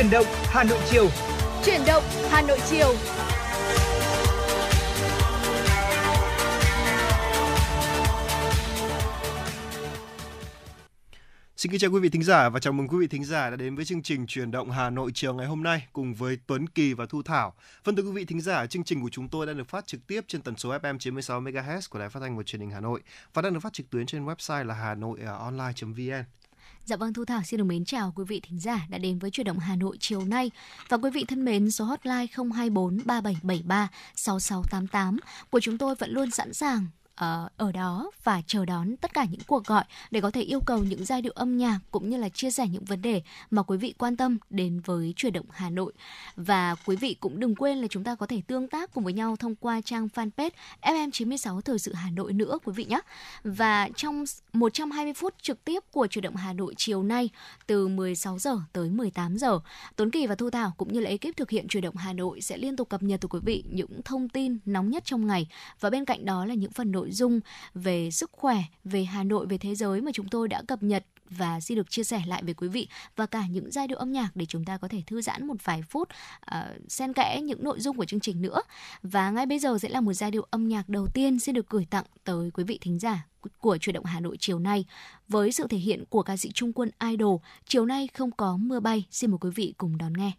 Chuyển động Hà Nội chiều. Chuyển động Hà Nội chiều. Xin kính chào quý vị thính giả và chào mừng quý vị thính giả đã đến với chương trình Truyền động Hà Nội chiều ngày hôm nay cùng với Tuấn Kỳ và Thu Thảo. Vâng thưa quý vị thính giả, chương trình của chúng tôi đang được phát trực tiếp trên tần số FM 96 MHz của Đài Phát thanh và Truyền hình Hà Nội và đang được phát trực tuyến trên website là hanoionline.vn. Dạ vâng Thu Thảo xin được mến chào quý vị thính giả đã đến với Chuyển động Hà Nội chiều nay. Và quý vị thân mến, số hotline 024 3773 6688 của chúng tôi vẫn luôn sẵn sàng Ờ, ở đó và chờ đón tất cả những cuộc gọi để có thể yêu cầu những giai điệu âm nhạc cũng như là chia sẻ những vấn đề mà quý vị quan tâm đến với chuyển động Hà Nội. Và quý vị cũng đừng quên là chúng ta có thể tương tác cùng với nhau thông qua trang fanpage FM96 Thời sự Hà Nội nữa quý vị nhé. Và trong 120 phút trực tiếp của chuyển động Hà Nội chiều nay từ 16 giờ tới 18 giờ, Tuấn Kỳ và Thu Thảo cũng như là ekip thực hiện chuyển động Hà Nội sẽ liên tục cập nhật tới quý vị những thông tin nóng nhất trong ngày và bên cạnh đó là những phần nội dung về sức khỏe, về Hà Nội, về thế giới mà chúng tôi đã cập nhật và xin được chia sẻ lại với quý vị và cả những giai điệu âm nhạc để chúng ta có thể thư giãn một vài phút uh, xen kẽ những nội dung của chương trình nữa. Và ngay bây giờ sẽ là một giai điệu âm nhạc đầu tiên xin được gửi tặng tới quý vị thính giả của chuyển động Hà Nội chiều nay với sự thể hiện của ca sĩ Trung Quân Idol. Chiều nay không có mưa bay, xin mời quý vị cùng đón nghe.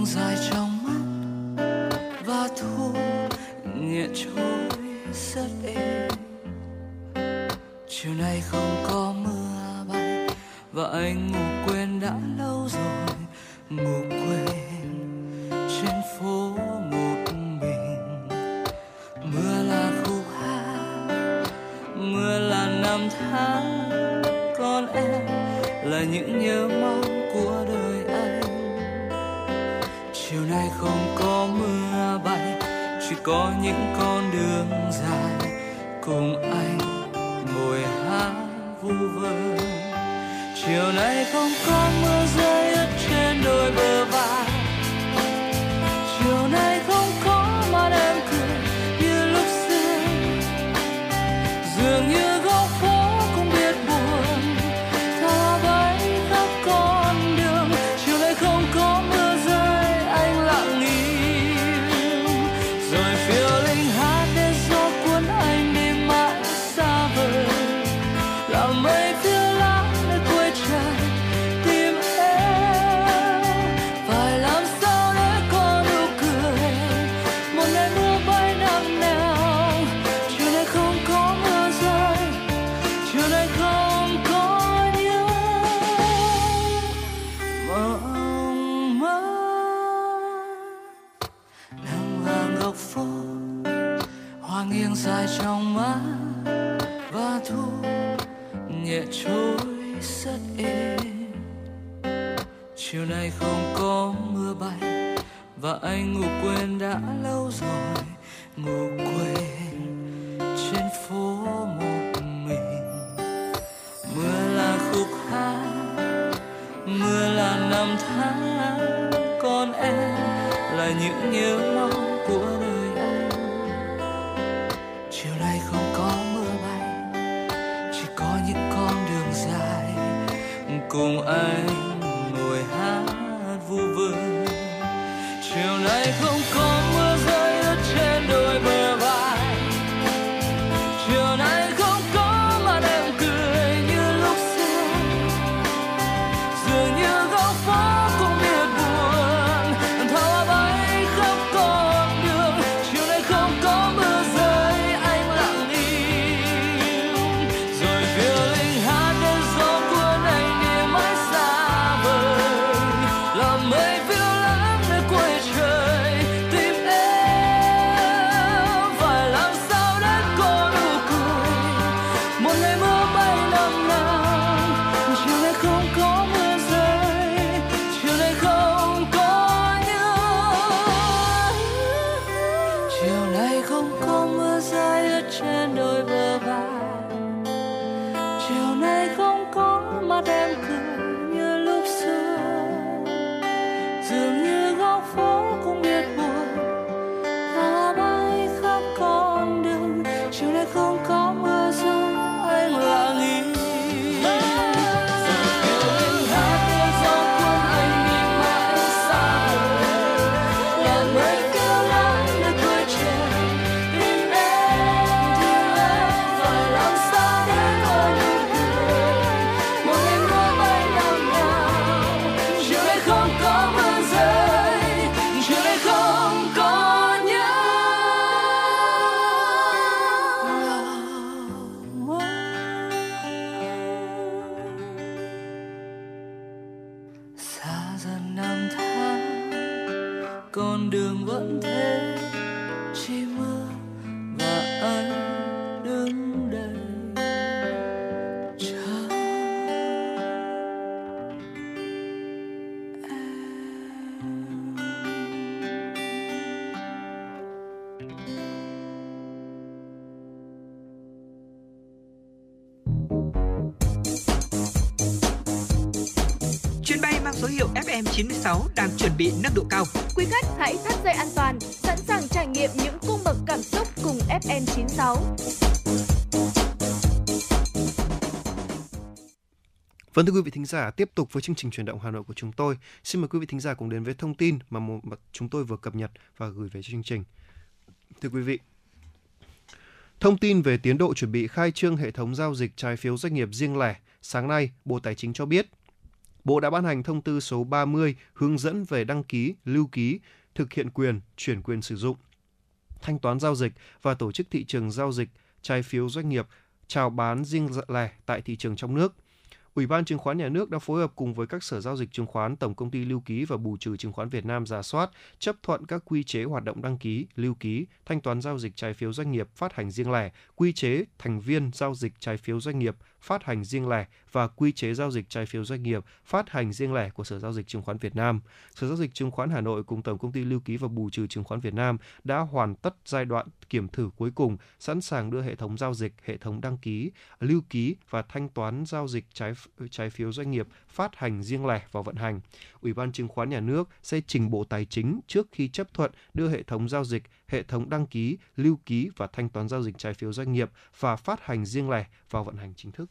đường dài trong mắt và thu nhẹ trôi rất êm. Chiều nay không có mưa bay và anh ngủ quên đã lâu rồi, ngủ quên trên phố một mình. Mưa là khúc hát, mưa là năm tháng còn em là những nhớ mong. nay không có mưa bay, chỉ có những con đường dài cùng anh ngồi hát vu vơ. Chiều nay không có mưa rơi ướt trên đôi bờ vai, chiều nay chiều nay không có mưa bay và anh ngủ quên đã lâu rồi. Ngủ quên trên phố một mình. Mưa là khúc hát, mưa là năm tháng. Còn em là những nhớ mong 用爱。Vâng thưa quý vị thính giả, tiếp tục với chương trình truyền động Hà Nội của chúng tôi. Xin mời quý vị thính giả cùng đến với thông tin mà, một, mà chúng tôi vừa cập nhật và gửi về cho chương trình. Thưa quý vị, thông tin về tiến độ chuẩn bị khai trương hệ thống giao dịch trái phiếu doanh nghiệp riêng lẻ, sáng nay Bộ Tài chính cho biết Bộ đã ban hành thông tư số 30 hướng dẫn về đăng ký, lưu ký, thực hiện quyền, chuyển quyền sử dụng, thanh toán giao dịch và tổ chức thị trường giao dịch trái phiếu doanh nghiệp chào bán riêng lẻ tại thị trường trong nước. Ủy ban Chứng khoán Nhà nước đã phối hợp cùng với các sở giao dịch chứng khoán, Tổng công ty Lưu ký và Bù trừ Chứng khoán Việt Nam giả soát, chấp thuận các quy chế hoạt động đăng ký, lưu ký, thanh toán giao dịch trái phiếu doanh nghiệp phát hành riêng lẻ, quy chế thành viên giao dịch trái phiếu doanh nghiệp phát hành riêng lẻ và quy chế giao dịch trái phiếu doanh nghiệp phát hành riêng lẻ của Sở giao dịch chứng khoán Việt Nam. Sở giao dịch chứng khoán Hà Nội cùng Tổng công ty Lưu ký và Bù trừ Chứng khoán Việt Nam đã hoàn tất giai đoạn kiểm thử cuối cùng, sẵn sàng đưa hệ thống giao dịch, hệ thống đăng ký, lưu ký và thanh toán giao dịch trái trái phiếu doanh nghiệp phát hành riêng lẻ vào vận hành. Ủy ban Chứng khoán Nhà nước sẽ trình Bộ Tài chính trước khi chấp thuận đưa hệ thống giao dịch, hệ thống đăng ký, lưu ký và thanh toán giao dịch trái phiếu doanh nghiệp và phát hành riêng lẻ vào vận hành chính thức.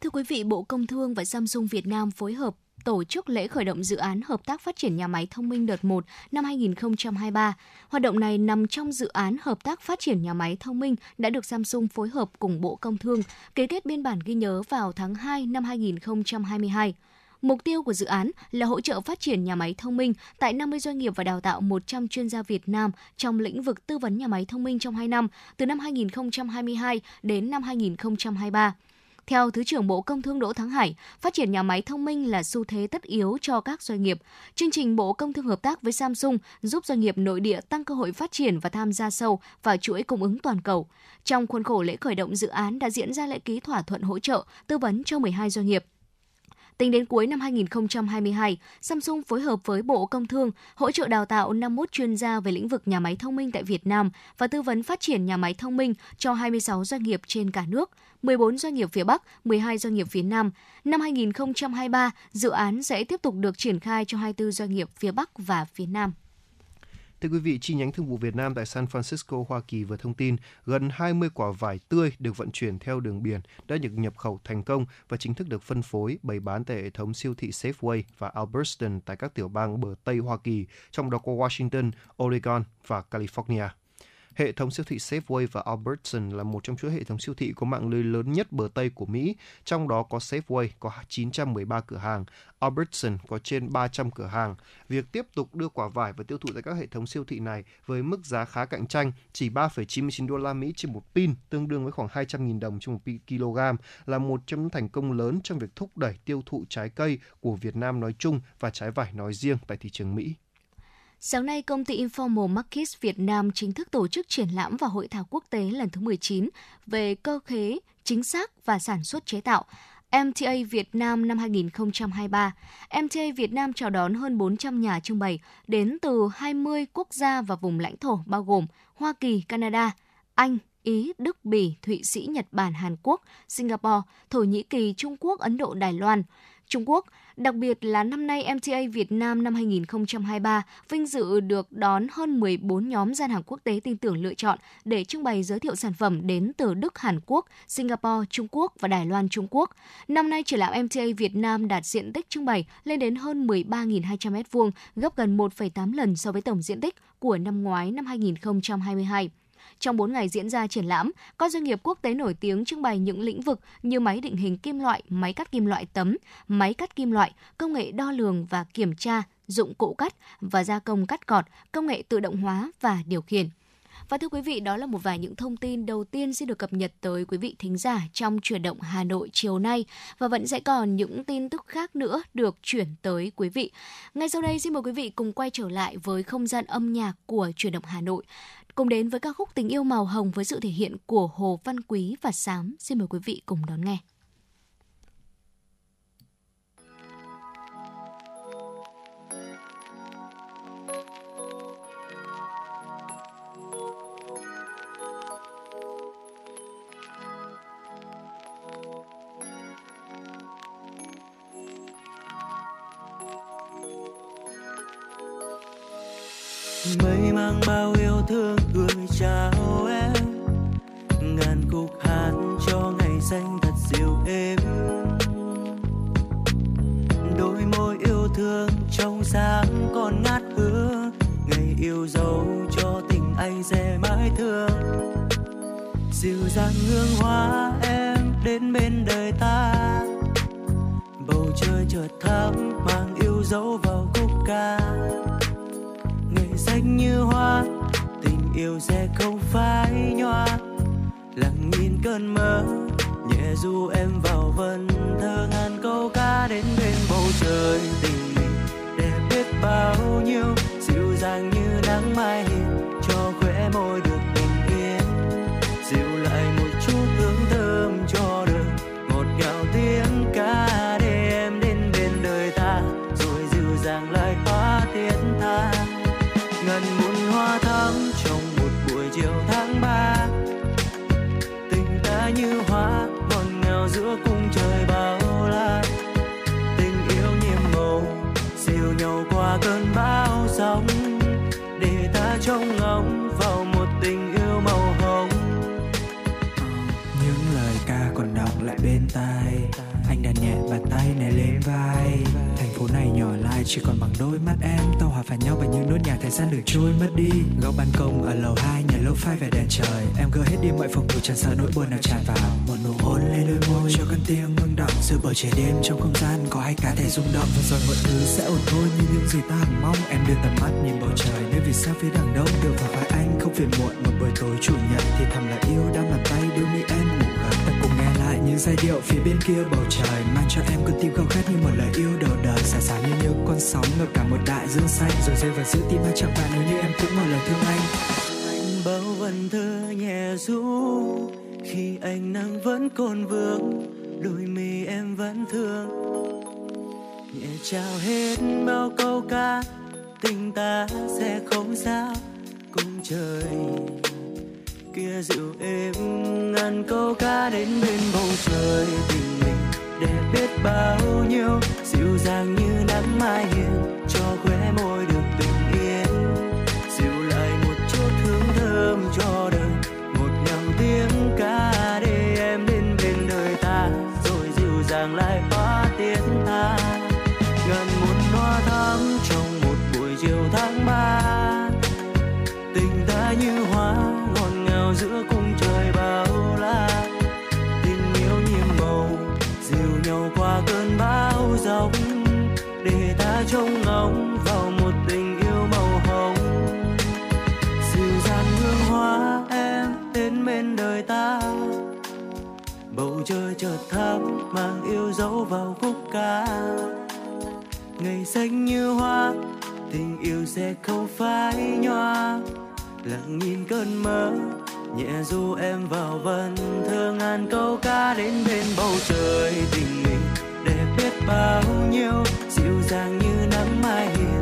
Thưa quý vị, Bộ Công Thương và Samsung Việt Nam phối hợp tổ chức lễ khởi động dự án hợp tác phát triển nhà máy thông minh đợt 1 năm 2023. Hoạt động này nằm trong dự án hợp tác phát triển nhà máy thông minh đã được Samsung phối hợp cùng Bộ Công Thương ký kết biên bản ghi nhớ vào tháng 2 năm 2022. Mục tiêu của dự án là hỗ trợ phát triển nhà máy thông minh tại 50 doanh nghiệp và đào tạo 100 chuyên gia Việt Nam trong lĩnh vực tư vấn nhà máy thông minh trong 2 năm, từ năm 2022 đến năm 2023. Theo Thứ trưởng Bộ Công Thương Đỗ Thắng Hải, phát triển nhà máy thông minh là xu thế tất yếu cho các doanh nghiệp. Chương trình Bộ Công Thương hợp tác với Samsung giúp doanh nghiệp nội địa tăng cơ hội phát triển và tham gia sâu vào chuỗi cung ứng toàn cầu. Trong khuôn khổ lễ khởi động dự án đã diễn ra lễ ký thỏa thuận hỗ trợ, tư vấn cho 12 doanh nghiệp. Tính đến cuối năm 2022, Samsung phối hợp với Bộ Công Thương hỗ trợ đào tạo 51 chuyên gia về lĩnh vực nhà máy thông minh tại Việt Nam và tư vấn phát triển nhà máy thông minh cho 26 doanh nghiệp trên cả nước, 14 doanh nghiệp phía Bắc, 12 doanh nghiệp phía Nam. Năm 2023, dự án sẽ tiếp tục được triển khai cho 24 doanh nghiệp phía Bắc và phía Nam. Thưa quý vị, chi nhánh Thương vụ Việt Nam tại San Francisco, Hoa Kỳ vừa thông tin gần 20 quả vải tươi được vận chuyển theo đường biển đã được nhập khẩu thành công và chính thức được phân phối bày bán tại hệ thống siêu thị Safeway và Albertson tại các tiểu bang bờ Tây Hoa Kỳ, trong đó có Washington, Oregon và California. Hệ thống siêu thị Safeway và Albertson là một trong chuỗi hệ thống siêu thị có mạng lưới lớn nhất bờ Tây của Mỹ, trong đó có Safeway có 913 cửa hàng, Albertson có trên 300 cửa hàng. Việc tiếp tục đưa quả vải và tiêu thụ tại các hệ thống siêu thị này với mức giá khá cạnh tranh, chỉ 3,99 đô la Mỹ trên một pin, tương đương với khoảng 200.000 đồng trên một kg, là một trong những thành công lớn trong việc thúc đẩy tiêu thụ trái cây của Việt Nam nói chung và trái vải nói riêng tại thị trường Mỹ. Sáng nay, công ty Informal Markets Việt Nam chính thức tổ chức triển lãm và hội thảo quốc tế lần thứ 19 về cơ khế, chính xác và sản xuất chế tạo. MTA Việt Nam năm 2023. MTA Việt Nam chào đón hơn 400 nhà trưng bày đến từ 20 quốc gia và vùng lãnh thổ bao gồm Hoa Kỳ, Canada, Anh, Ý, Đức, Bỉ, Thụy Sĩ, Nhật Bản, Hàn Quốc, Singapore, Thổ Nhĩ Kỳ, Trung Quốc, Ấn Độ, Đài Loan. Trung Quốc, đặc biệt là năm nay MTA Việt Nam năm 2023 vinh dự được đón hơn 14 nhóm gian hàng quốc tế tin tưởng lựa chọn để trưng bày giới thiệu sản phẩm đến từ Đức, Hàn Quốc, Singapore, Trung Quốc và Đài Loan, Trung Quốc. Năm nay, triển lãm MTA Việt Nam đạt diện tích trưng bày lên đến hơn 13.200 m2, gấp gần 1,8 lần so với tổng diện tích của năm ngoái năm 2022. Trong 4 ngày diễn ra triển lãm, các doanh nghiệp quốc tế nổi tiếng trưng bày những lĩnh vực như máy định hình kim loại, máy cắt kim loại tấm, máy cắt kim loại, công nghệ đo lường và kiểm tra, dụng cụ cắt và gia công cắt cọt, công nghệ tự động hóa và điều khiển. Và thưa quý vị, đó là một vài những thông tin đầu tiên xin được cập nhật tới quý vị thính giả trong chuyển động Hà Nội chiều nay và vẫn sẽ còn những tin tức khác nữa được chuyển tới quý vị. Ngay sau đây xin mời quý vị cùng quay trở lại với không gian âm nhạc của chuyển động Hà Nội. Cùng đến với ca khúc Tình yêu màu hồng với sự thể hiện của Hồ Văn Quý và Sám. Xin mời quý vị cùng đón nghe. Mây mang bao yêu thương gửi chào em. Ngàn khúc hát cho ngày xanh thật dịu êm. Đôi môi yêu thương trong sáng còn ngát hương ngày yêu dấu cho tình anh sẽ mãi thương. Dịu dàng hương hoa em đến bên đời ta. Bầu trời chợt thắm, mang yêu dấu vào khúc ca như hoa, tình yêu sẽ không phai nhòa. Lặng nhìn cơn mơ, nhẹ du em vào vần thơ ngàn câu ca đến bên bầu trời. Tình mình đẹp biết bao nhiêu, dịu dàng như nắng mai, cho khóe môi được chỉ còn bằng đôi mắt em. Tao hòa vào nhau bằng những nốt nhạc thời gian được trôi mất đi. Góc ban công ở lầu hai, nhà lô phai về đèn trời. Em gỡ hết đi mọi phòng thủ chẳng sợ nỗi buồn nào tràn vào. Một nụ hôn lên đôi môi, cho con tim ngưng động. Giữa bầu trời đêm trong không gian có hai cá thể rung động. Và rồi mọi thứ sẽ ổn thôi như những gì ta hằng mong, em đưa tầm mắt nhìn bầu trời. Nơi vì sao phía đằng đông được vào vai anh không phiền muộn. Một buổi tối chủ nhật thì thầm là yêu đang bàn tay đưa mi em ngủ gần những giai điệu phía bên kia bầu trời, mang cho em con tim khao khát như một lời yêu đầu đời. Xả xả như những con sóng ngập cả một đại dương xanh, rồi rơi vào giữa tim anh chẳng bạn nếu như em cũng một lần thương anh. Anh bao vần thơ nhẹ ru khi ánh nắng vẫn còn vương đôi mi em vẫn thương. Nhẹ trao hết bao câu ca, tình ta sẽ không sao cùng trời kia dịu êm, ngàn câu ca đến bên bầu trời tình mình để biết bao nhiêu, dịu dàng như nắng mai hiền cho khóe môi bầu trời chợt thắp mang yêu dấu vào khúc ca. Ngày xanh như hoa, tình yêu sẽ không phai nhòa. Lặng nhìn cơn mơ, nhẹ du em vào vần thơ ngàn câu ca đến bên bầu trời tình mình đẹp biết bao nhiêu, dịu dàng như nắng mai hiền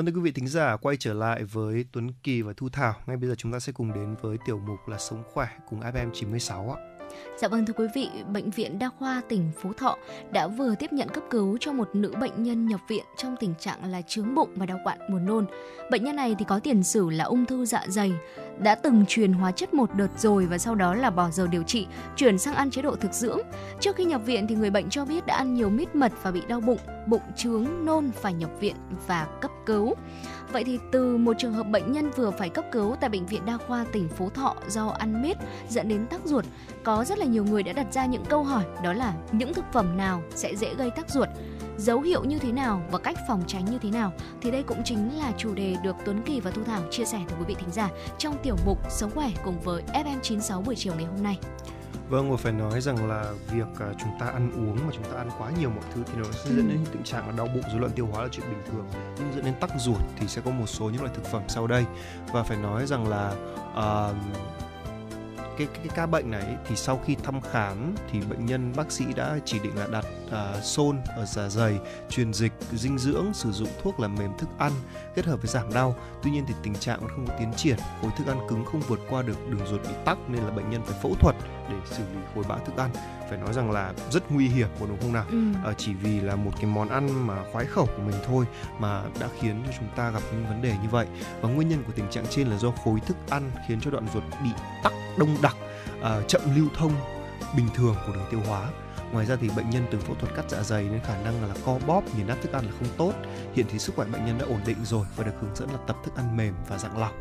Vâng thưa quý vị thính giả, quay trở lại với Tuấn Kỳ và Thu Thảo. Ngay bây giờ chúng ta sẽ cùng đến với tiểu mục là Sống khỏe cùng FM 96 ạ. Dạ vâng thưa quý vị, Bệnh viện Đa khoa tỉnh Phú Thọ đã vừa tiếp nhận cấp cứu cho một nữ bệnh nhân nhập viện trong tình trạng là chướng bụng và đau quặn buồn nôn. Bệnh nhân này thì có tiền sử là ung thư dạ dày, đã từng truyền hóa chất một đợt rồi và sau đó là bỏ giờ điều trị, chuyển sang ăn chế độ thực dưỡng. Trước khi nhập viện thì người bệnh cho biết đã ăn nhiều mít mật và bị đau bụng, bụng trướng, nôn phải nhập viện và cấp cứu. Vậy thì từ một trường hợp bệnh nhân vừa phải cấp cứu tại bệnh viện đa khoa tỉnh Phú Thọ do ăn mít dẫn đến tắc ruột, có rất là nhiều người đã đặt ra những câu hỏi đó là những thực phẩm nào sẽ dễ gây tắc ruột, dấu hiệu như thế nào và cách phòng tránh như thế nào thì đây cũng chính là chủ đề được Tuấn Kỳ và Thu Thảo chia sẻ tới quý vị thính giả trong tiểu mục Sống khỏe cùng với FM96 buổi chiều ngày hôm nay. Vâng, và phải nói rằng là việc à, chúng ta ăn uống mà chúng ta ăn quá nhiều mọi thứ thì nó sẽ Ừ. dẫn đến tình trạng là đau bụng, rối loạn tiêu hóa là chuyện bình thường. Nhưng dẫn đến tắc ruột thì sẽ có một số những loại thực phẩm sau đây. Và phải nói rằng là à, cái, cái cái ca bệnh này thì sau khi thăm khám thì bệnh nhân bác sĩ đã chỉ định là đặt à, xôn ở dạ dày, truyền dịch, dinh dưỡng, sử dụng thuốc làm mềm thức ăn kết hợp với giảm đau. Tuy nhiên thì tình trạng vẫn không có tiến triển, khối thức ăn cứng không vượt qua được đường ruột bị tắc nên là bệnh nhân phải phẫu thuật để xử lý khối bã thức ăn. Phải nói rằng là rất nguy hiểm có đúng không nào? Ừ. Ờ, chỉ vì là một cái món ăn mà khoái khẩu của mình thôi mà đã khiến cho chúng ta gặp những vấn đề như vậy và nguyên nhân của tình trạng trên là do khối thức ăn khiến cho đoạn ruột bị tắc đông đặc à, chậm lưu thông bình thường của đường tiêu hóa ngoài ra thì bệnh nhân từng phẫu thuật cắt dạ dày nên khả năng là co bóp nghiền nát thức ăn là không tốt hiện thì sức khỏe bệnh nhân đã ổn định rồi và được hướng dẫn là tập thức ăn mềm và dạng lỏng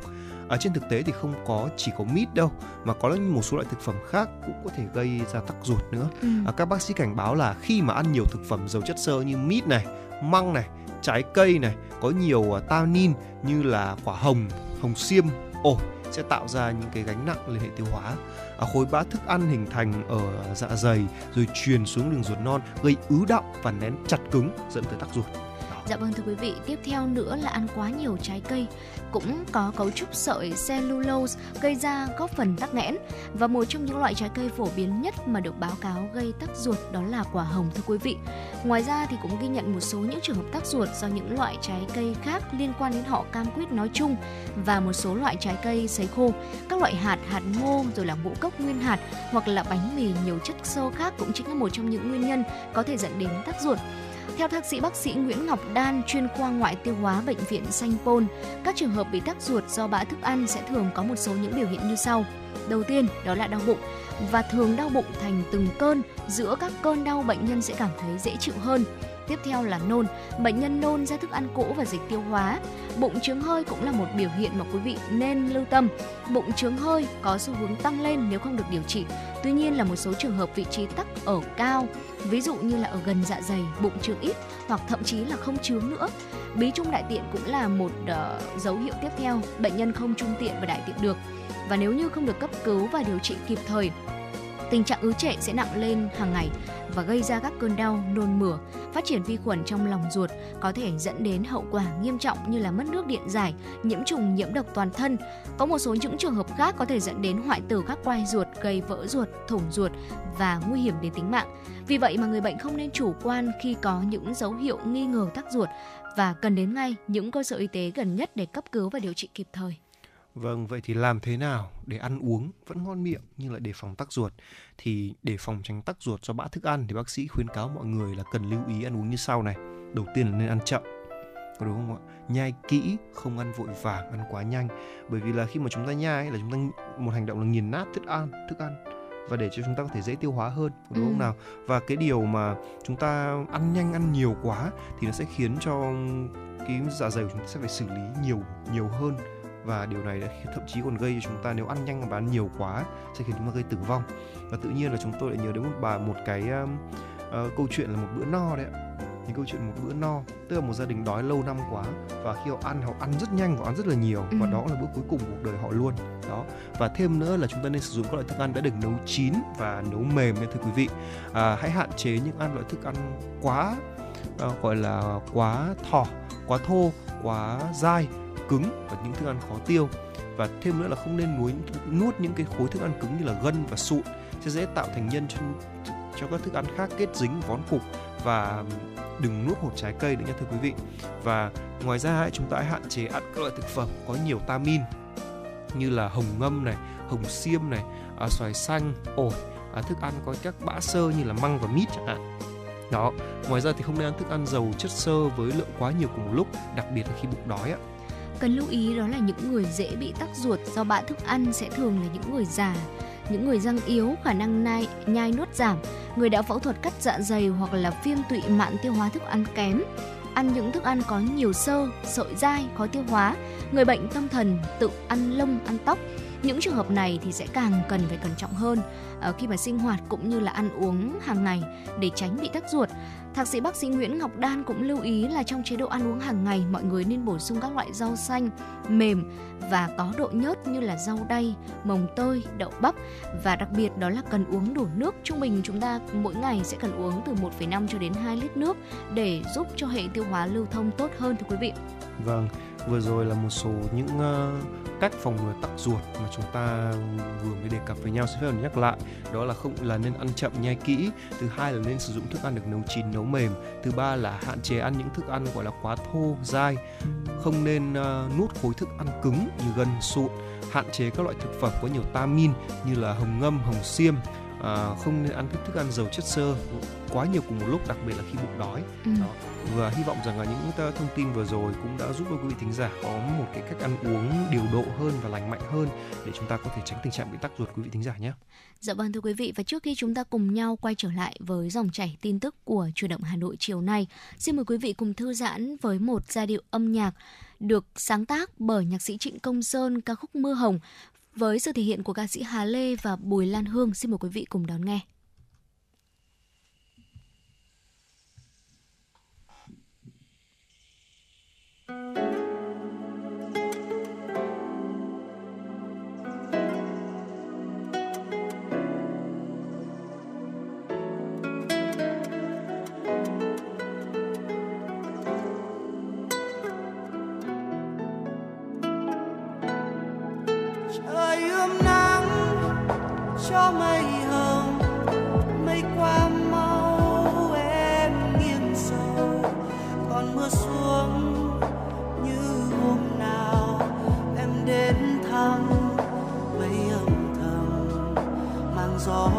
ở trên thực tế thì không có chỉ có mít đâu mà có một số loại thực phẩm khác cũng có thể gây ra tắc ruột nữa Ừ. À, các bác sĩ cảnh báo là khi mà ăn nhiều thực phẩm giàu chất xơ như mít này, măng này, trái cây này, có nhiều à, tannin như là quả hồng, hồng xiêm, ổi sẽ tạo ra những cái gánh nặng lên hệ tiêu hóa. À, khối bã thức ăn hình thành ở dạ dày rồi truyền xuống đường ruột non gây ứ động và nén chặt cứng dẫn tới tắc ruột. Dạ vâng thưa quý vị, tiếp theo nữa là ăn quá nhiều trái cây cũng có cấu trúc sợi cellulose gây ra góp phần tắc nghẽn và một trong những loại trái cây phổ biến nhất mà được báo cáo gây tắc ruột đó là quả hồng thưa quý vị. Ngoài ra thì cũng ghi nhận một số những trường hợp tắc ruột do những loại trái cây khác liên quan đến họ cam quýt nói chung và một số loại trái cây sấy khô, các loại hạt, hạt ngô rồi là ngũ cốc nguyên hạt hoặc là bánh mì nhiều chất xơ khác cũng chính là một trong những nguyên nhân có thể dẫn đến tắc ruột. Theo thạc sĩ bác sĩ Nguyễn Ngọc Đan, chuyên khoa ngoại tiêu hóa bệnh viện Sanh Pôn, các trường hợp bị tắc ruột do bã thức ăn sẽ thường có một số những biểu hiện như sau. Đầu tiên đó là đau bụng và thường đau bụng thành từng cơn, giữa các cơn đau bệnh nhân sẽ cảm thấy dễ chịu hơn. Tiếp theo là nôn, bệnh nhân nôn ra thức ăn cũ và dịch tiêu hóa. Bụng trướng hơi cũng là một biểu hiện mà quý vị nên lưu tâm. Bụng trướng hơi có xu hướng tăng lên nếu không được điều trị. Tuy nhiên là một số trường hợp vị trí tắc ở cao, ví dụ như là ở gần dạ dày, bụng trướng ít hoặc thậm chí là không trướng nữa. Bí trung đại tiện cũng là một uh, dấu hiệu tiếp theo, bệnh nhân không trung tiện và đại tiện được. Và nếu như không được cấp cứu và điều trị kịp thời, tình trạng ứ trệ sẽ nặng lên hàng ngày và gây ra các cơn đau, nôn mửa, phát triển vi khuẩn trong lòng ruột có thể dẫn đến hậu quả nghiêm trọng như là mất nước điện giải, nhiễm trùng, nhiễm độc toàn thân. Có một số những trường hợp khác có thể dẫn đến hoại tử các quai ruột, gây vỡ ruột, thủng ruột và nguy hiểm đến tính mạng. Vì vậy mà người bệnh không nên chủ quan khi có những dấu hiệu nghi ngờ tắc ruột và cần đến ngay những cơ sở y tế gần nhất để cấp cứu và điều trị kịp thời. Vâng, vậy thì làm thế nào để ăn uống vẫn ngon miệng nhưng lại đề phòng tắc ruột? Thì để phòng tránh tắc ruột do bã thức ăn thì bác sĩ khuyến cáo mọi người là cần lưu ý ăn uống như sau này. Đầu tiên là nên ăn chậm, có đúng không ạ? Nhai kỹ, không ăn vội vàng, ăn quá nhanh. Bởi vì là khi mà chúng ta nhai là chúng ta một hành động là nghiền nát thức ăn, thức ăn và để cho chúng ta có thể dễ tiêu hóa hơn đúng không Ừ. nào và cái điều mà chúng ta ăn nhanh ăn nhiều quá thì nó sẽ khiến cho cái dạ dày của chúng ta sẽ phải xử lý nhiều nhiều hơn và điều này đã thậm chí còn gây cho chúng ta nếu ăn nhanh và ăn nhiều quá sẽ khiến chúng ta gây tử vong. Và tự nhiên là chúng tôi lại nhớ đến một bà một cái um, ờ, câu chuyện là một bữa no đấy ạ. Những câu chuyện một bữa no tức là một gia đình đói lâu năm quá và khi họ ăn họ ăn rất nhanh họ ăn rất là nhiều và Ừ. đó là bữa cuối cùng cuộc đời họ luôn. Đó. Và thêm nữa là chúng ta nên sử dụng các loại thức ăn đã được nấu chín và nấu mềm nha thưa quý vị. À, hãy hạn chế những ăn loại thức ăn quá à, gọi là quá thỏ quá thô quá dai cứng và những thức ăn khó tiêu. Và thêm nữa là không nên nuối nuốt những cái khối thức ăn cứng như là gân và sụn sẽ dễ tạo thành nhân cho cho các thức ăn khác kết dính vón cục. Và đừng nuốt hột trái cây nữa nha thưa quý vị. Và ngoài ra ấy, chúng ta hãy hạn chế ăn các loại thực phẩm có nhiều tamin như là hồng ngâm này hồng xiêm này à, xoài xanh ổi à, thức ăn có các bã xơ như là măng và mít chẳng hạn. Đó ngoài ra thì không nên ăn thức ăn giàu chất xơ với lượng quá nhiều cùng một lúc đặc biệt là khi bụng đói ạ Cần lưu ý đó là những người dễ bị tắc ruột do bã thức ăn sẽ thường là những người già, những người răng yếu, khả năng nai, nhai nuốt giảm, người đã phẫu thuật cắt dạ dày hoặc là viêm tụy mạn tiêu hóa thức ăn kém, ăn những thức ăn có nhiều xơ, sợi dai, khó tiêu hóa, người bệnh tâm thần tự ăn lông, ăn tóc. Những trường hợp này thì sẽ càng cần phải cẩn trọng hơn ờ, khi mà sinh hoạt cũng như là ăn uống hàng ngày để tránh bị tắc ruột. Thạc sĩ bác sĩ Nguyễn Ngọc Đan cũng lưu ý là trong chế độ ăn uống hàng ngày mọi người nên bổ sung các loại rau xanh, mềm và có độ nhớt như là rau đay, mồng tơi, đậu bắp và đặc biệt đó là cần uống đủ nước. Trung bình chúng ta mỗi ngày sẽ cần uống từ 1,5 cho đến 2 lít nước để giúp cho hệ tiêu hóa lưu thông tốt hơn thưa quý vị. Vâng, vừa rồi là một số những ờ, cách phòng ngừa tắc ruột mà chúng ta vừa mới đề cập với nhau. Xin phép được nhắc lại, đó là không là nên ăn chậm nhai kỹ. Thứ hai là nên sử dụng thức ăn được nấu chín nấu mềm. Thứ ba là hạn chế ăn những thức ăn gọi là quá thô, dai. Không nên uh, nuốt khối thức ăn cứng như gân, sụn. Hạn chế các loại thực phẩm có nhiều tamin như là hồng ngâm, hồng xiêm. À, không nên ăn các thức ăn giàu chất xơ quá nhiều cùng một lúc đặc biệt là khi bụng đói Ừ. Đó. và hy vọng rằng là những thông tin vừa rồi cũng đã giúp cho quý vị thính giả có một cái cách ăn uống điều độ hơn và lành mạnh hơn để chúng ta có thể tránh tình trạng bị tắc ruột quý vị thính giả nhé. Dạ vâng thưa quý vị và trước khi chúng ta cùng nhau quay trở lại với dòng chảy tin tức của Chủ động Hà Nội chiều nay, xin mời quý vị cùng thư giãn với một giai điệu âm nhạc được sáng tác bởi nhạc sĩ Trịnh Công Sơn ca khúc Mưa Hồng với sự thể hiện của ca sĩ Hà Lê và Bùi Lan Hương. Xin mời quý vị cùng đón nghe. Oh.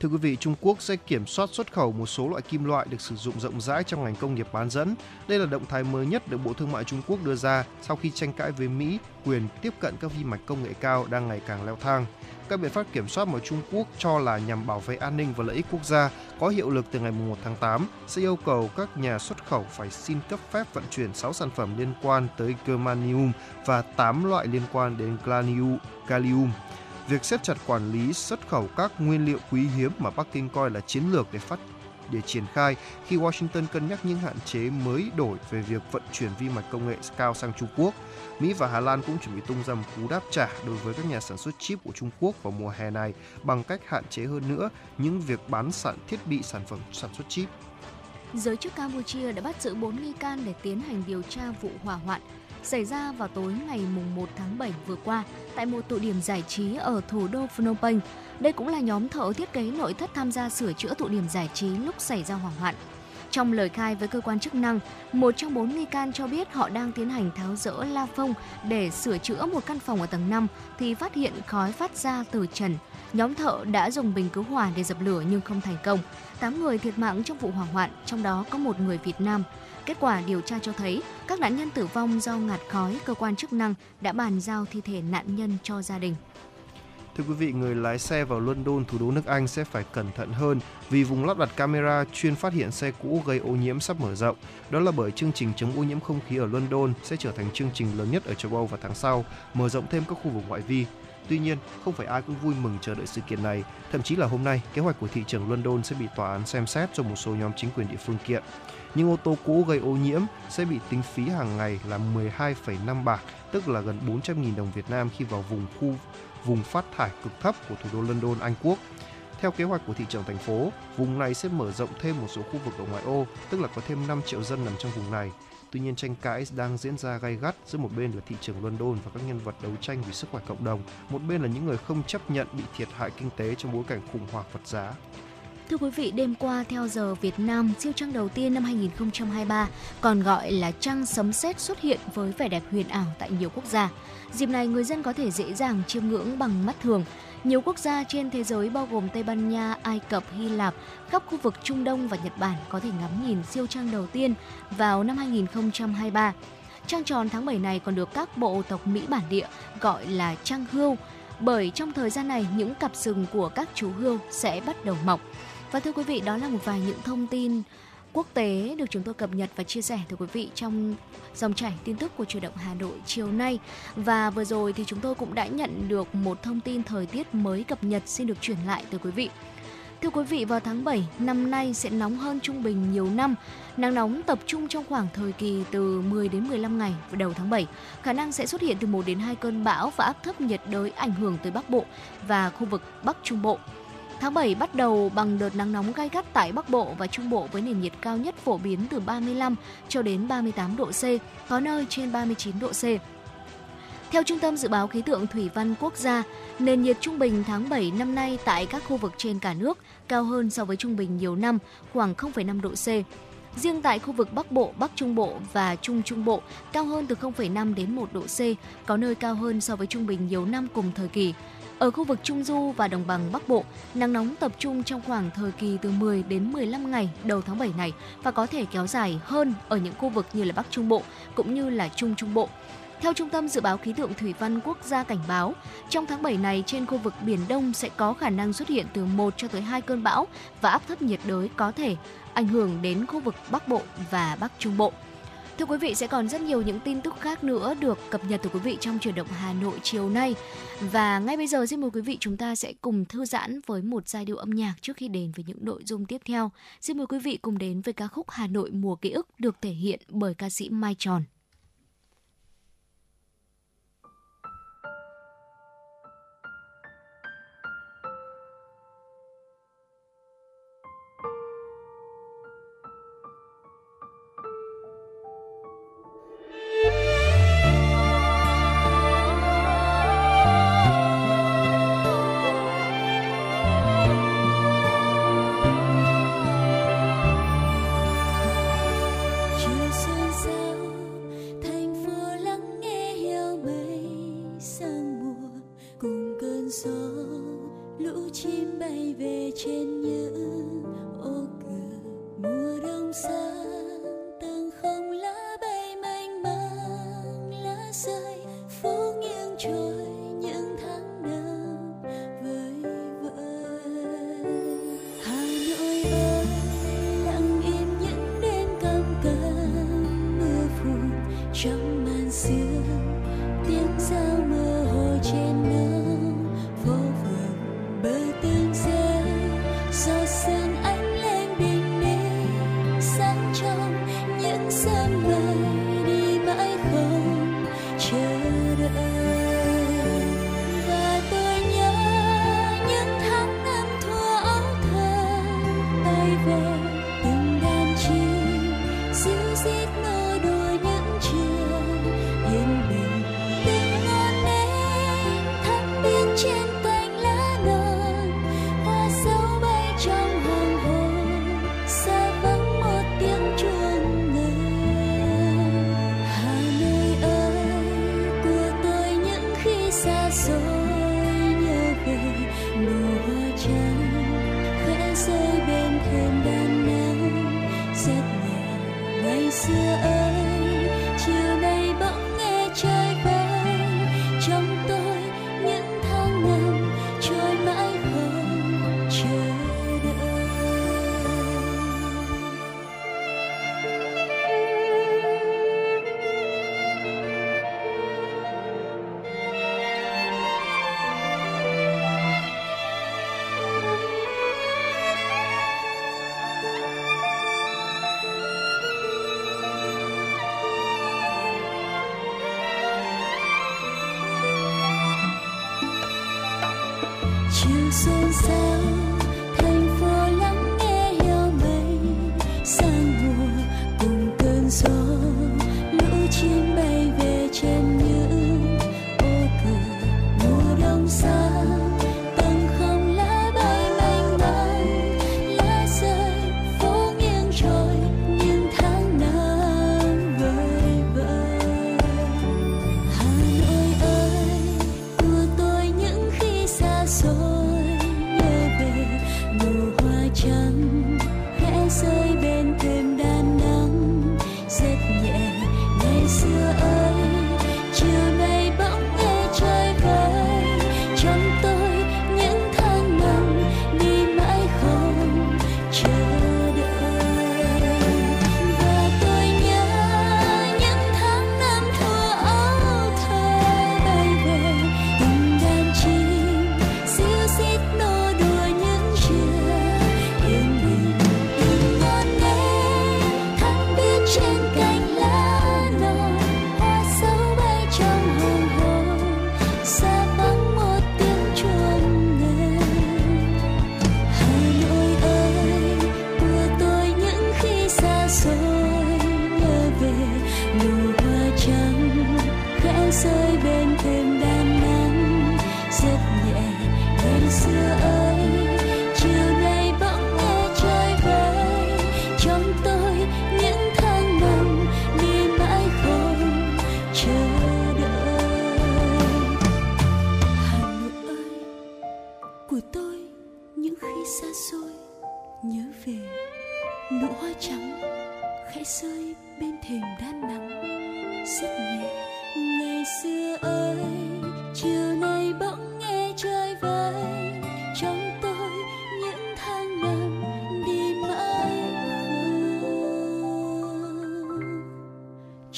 Thưa quý vị, Trung Quốc sẽ kiểm soát xuất khẩu một số loại kim loại được sử dụng rộng rãi trong ngành công nghiệp bán dẫn. Đây là động thái mới nhất được Bộ Thương mại Trung Quốc đưa ra sau khi tranh cãi với Mỹ quyền tiếp cận các vi mạch công nghệ cao đang ngày càng leo thang. Các biện pháp kiểm soát mà Trung Quốc cho là nhằm bảo vệ an ninh và lợi ích quốc gia có hiệu lực từ ngày 1 tháng 8 sẽ yêu cầu các nhà xuất khẩu phải xin cấp phép vận chuyển 6 sản phẩm liên quan tới germanium và 8 loại liên quan đến gallium. Việc siết chặt quản lý xuất khẩu các nguyên liệu quý hiếm mà Bắc Kinh coi là chiến lược để phát, để triển khai khi Washington cân nhắc những hạn chế mới đổi về việc vận chuyển vi mạch công nghệ cao sang Trung Quốc. Mỹ và Hà Lan cũng chuẩn bị tung ra một cú đáp trả đối với các nhà sản xuất chip của Trung Quốc vào mùa hè này bằng cách hạn chế hơn nữa những việc bán sản thiết bị sản phẩm sản xuất chip. Giới chức Campuchia đã bắt giữ 4 nghi can để tiến hành điều tra vụ hỏa hoạn xảy ra vào tối ngày 1 tháng 7 vừa qua tại một tụ điểm giải trí ở thủ đô Phnom Penh. Đây cũng là nhóm thợ thiết kế nội thất tham gia sửa chữa tụ điểm giải trí lúc xảy ra hỏa hoạn. Trong lời khai với cơ quan chức năng, một trong bốn nghi can cho biết họ đang tiến hành tháo rỡ la phông để sửa chữa một căn phòng ở tầng 5 thì phát hiện khói phát ra từ trần. Nhóm thợ đã dùng bình cứu hỏa để dập lửa nhưng không thành công. 8 người thiệt mạng trong vụ hỏa hoạn, trong đó có một người Việt Nam. Kết quả điều tra cho thấy các nạn nhân tử vong do ngạt khói, cơ quan chức năng đã bàn giao thi thể nạn nhân cho gia đình. Thưa quý vị, người lái xe vào London, thủ đô nước Anh sẽ phải cẩn thận hơn vì vùng lắp đặt camera chuyên phát hiện xe cũ gây ô nhiễm sắp mở rộng. Đó là bởi chương trình chống ô nhiễm không khí ở London sẽ trở thành chương trình lớn nhất ở châu Âu vào tháng sau, mở rộng thêm các khu vực ngoại vi. Tuy nhiên, không phải ai cũng vui mừng chờ đợi sự kiện này. Thậm chí là hôm nay, kế hoạch của thị trưởng London sẽ bị tòa án xem xét cho một số nhóm chính quyền địa phương kiện. Nhưng ô tô cũ gây ô nhiễm sẽ bị tính phí hàng ngày là 12,5 bạc, tức là gần 400.000 đồng Việt Nam khi vào vùng khu vùng phát thải cực thấp của thủ đô London, Anh Quốc. Theo kế hoạch của thị trưởng thành phố, vùng này sẽ mở rộng thêm một số khu vực ở ngoại ô, tức là có thêm 5 triệu dân nằm trong vùng này. Tuy nhiên tranh cãi đang diễn ra gay gắt giữa một bên là thị trường London và các nhân vật đấu tranh vì sức khỏe cộng đồng, một bên là những người không chấp nhận bị thiệt hại kinh tế trong bối cảnh khủng hoảng vật giá. Thưa quý vị, đêm qua theo giờ Việt Nam, siêu trăng đầu tiên năm 2023 còn gọi là trăng sấm sét xuất hiện với vẻ đẹp huyền ảo tại nhiều quốc gia. Dịp này người dân có thể dễ dàng chiêm ngưỡng bằng mắt thường. Nhiều quốc gia trên thế giới bao gồm Tây Ban Nha, Ai Cập, Hy Lạp, khắp khu vực Trung Đông và Nhật Bản có thể ngắm nhìn siêu trăng đầu tiên vào năm 2023. Trăng tròn tháng 7 này còn được các bộ tộc Mỹ bản địa gọi là trăng hươu, bởi trong thời gian này những cặp sừng của các chú hươu sẽ bắt đầu mọc. Và thưa quý vị, đó là một vài những thông tin quốc tế được chúng tôi cập nhật và chia sẻ tới quý vị trong dòng chảy tin tức của truyền động Hà Nội chiều nay. Và vừa rồi thì chúng tôi cũng đã nhận được một thông tin thời tiết mới cập nhật xin được chuyển lại tới quý vị. Thưa quý vị, vào tháng 7 năm nay sẽ nóng hơn trung bình nhiều năm. Nắng nóng tập trung trong khoảng thời kỳ từ 10 đến 15 ngày vào đầu tháng 7. Khả năng sẽ xuất hiện từ 1 đến 2 cơn bão và áp thấp nhiệt đới ảnh hưởng tới Bắc Bộ và khu vực Bắc Trung Bộ. Tháng 7 bắt đầu bằng đợt nắng nóng gai gắt tại Bắc Bộ và Trung Bộ với nền nhiệt cao nhất phổ biến từ 35 cho đến 38 độ C, có nơi trên 39 độ C. Theo Trung tâm Dự báo Khí tượng Thủy văn Quốc gia, nền nhiệt trung bình tháng 7 năm nay tại các khu vực trên cả nước cao hơn so với trung bình nhiều năm, khoảng 0,5 độ C. Riêng tại khu vực Bắc Bộ, Bắc Trung Bộ và Trung Trung Bộ cao hơn từ 0,5 đến 1 độ C, có nơi cao hơn so với trung bình nhiều năm cùng thời kỳ. Ở khu vực Trung Du và Đồng bằng Bắc Bộ, nắng nóng tập trung trong khoảng thời kỳ từ 10 đến 15 ngày đầu tháng 7 này và có thể kéo dài hơn ở những khu vực như là Bắc Trung Bộ cũng như là Trung Trung Bộ. Theo Trung tâm Dự báo Khí tượng Thủy văn Quốc gia cảnh báo, trong tháng 7 này trên khu vực Biển Đông sẽ có khả năng xuất hiện từ 1 cho tới 2 cơn bão và áp thấp nhiệt đới có thể ảnh hưởng đến khu vực Bắc Bộ và Bắc Trung Bộ. Thưa quý vị, sẽ còn rất nhiều những tin tức khác nữa được cập nhật từ quý vị trong chuyển động Hà Nội chiều nay. Và ngay bây giờ xin mời quý vị chúng ta sẽ cùng thư giãn với một giai điệu âm nhạc trước khi đến với những nội dung tiếp theo. Xin mời quý vị cùng đến với ca khúc Hà Nội mùa ký ức được thể hiện bởi ca sĩ Mai Tròn. trên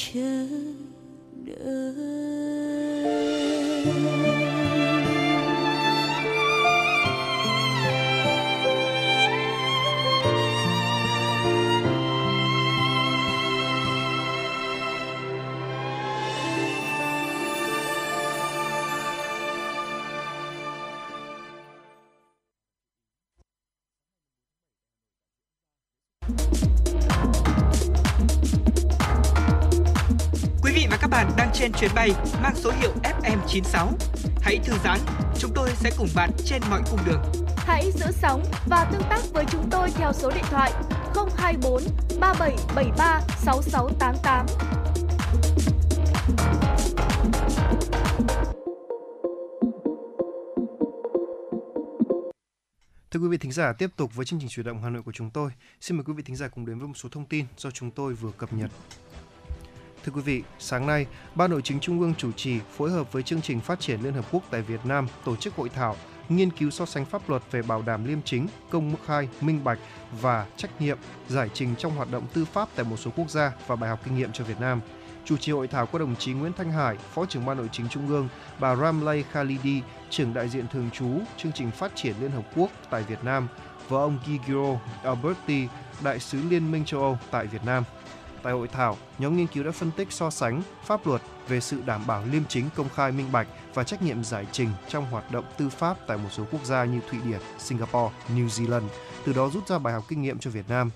chờ đợi trên chuyến bay mang số hiệu FM96. Hãy thư giãn, chúng tôi sẽ cùng bạn trên mọi cung đường. Hãy giữ sóng và tương tác với chúng tôi theo số điện thoại 024 3773 6688. Thưa quý vị thính giả, tiếp tục với chương trình chuyển động Hà Nội của chúng tôi. Xin mời quý vị thính giả cùng đến với một số thông tin do chúng tôi vừa cập nhật. Thưa quý vị, sáng nay, Ban Nội chính Trung ương chủ trì phối hợp với chương trình phát triển Liên Hợp Quốc tại Việt Nam tổ chức hội thảo nghiên cứu so sánh pháp luật về bảo đảm liêm chính, công khai, minh bạch và trách nhiệm giải trình trong hoạt động tư pháp tại một số quốc gia và bài học kinh nghiệm cho Việt Nam. Chủ trì hội thảo có đồng chí Nguyễn Thanh Hải, Phó trưởng Ban Nội chính Trung ương, bà Ramlay Khalidi, trưởng đại diện thường trú chương trình phát triển Liên Hợp Quốc tại Việt Nam và ông Gigiro Alberti, đại sứ Liên minh châu Âu tại Việt Nam. Tại hội thảo, nhóm nghiên cứu đã phân tích so sánh pháp luật về sự đảm bảo liêm chính, công khai, minh bạch và trách nhiệm giải trình trong hoạt động tư pháp tại một số quốc gia như Thụy Điển, Singapore, New Zealand, từ đó rút ra bài học kinh nghiệm cho Việt Nam.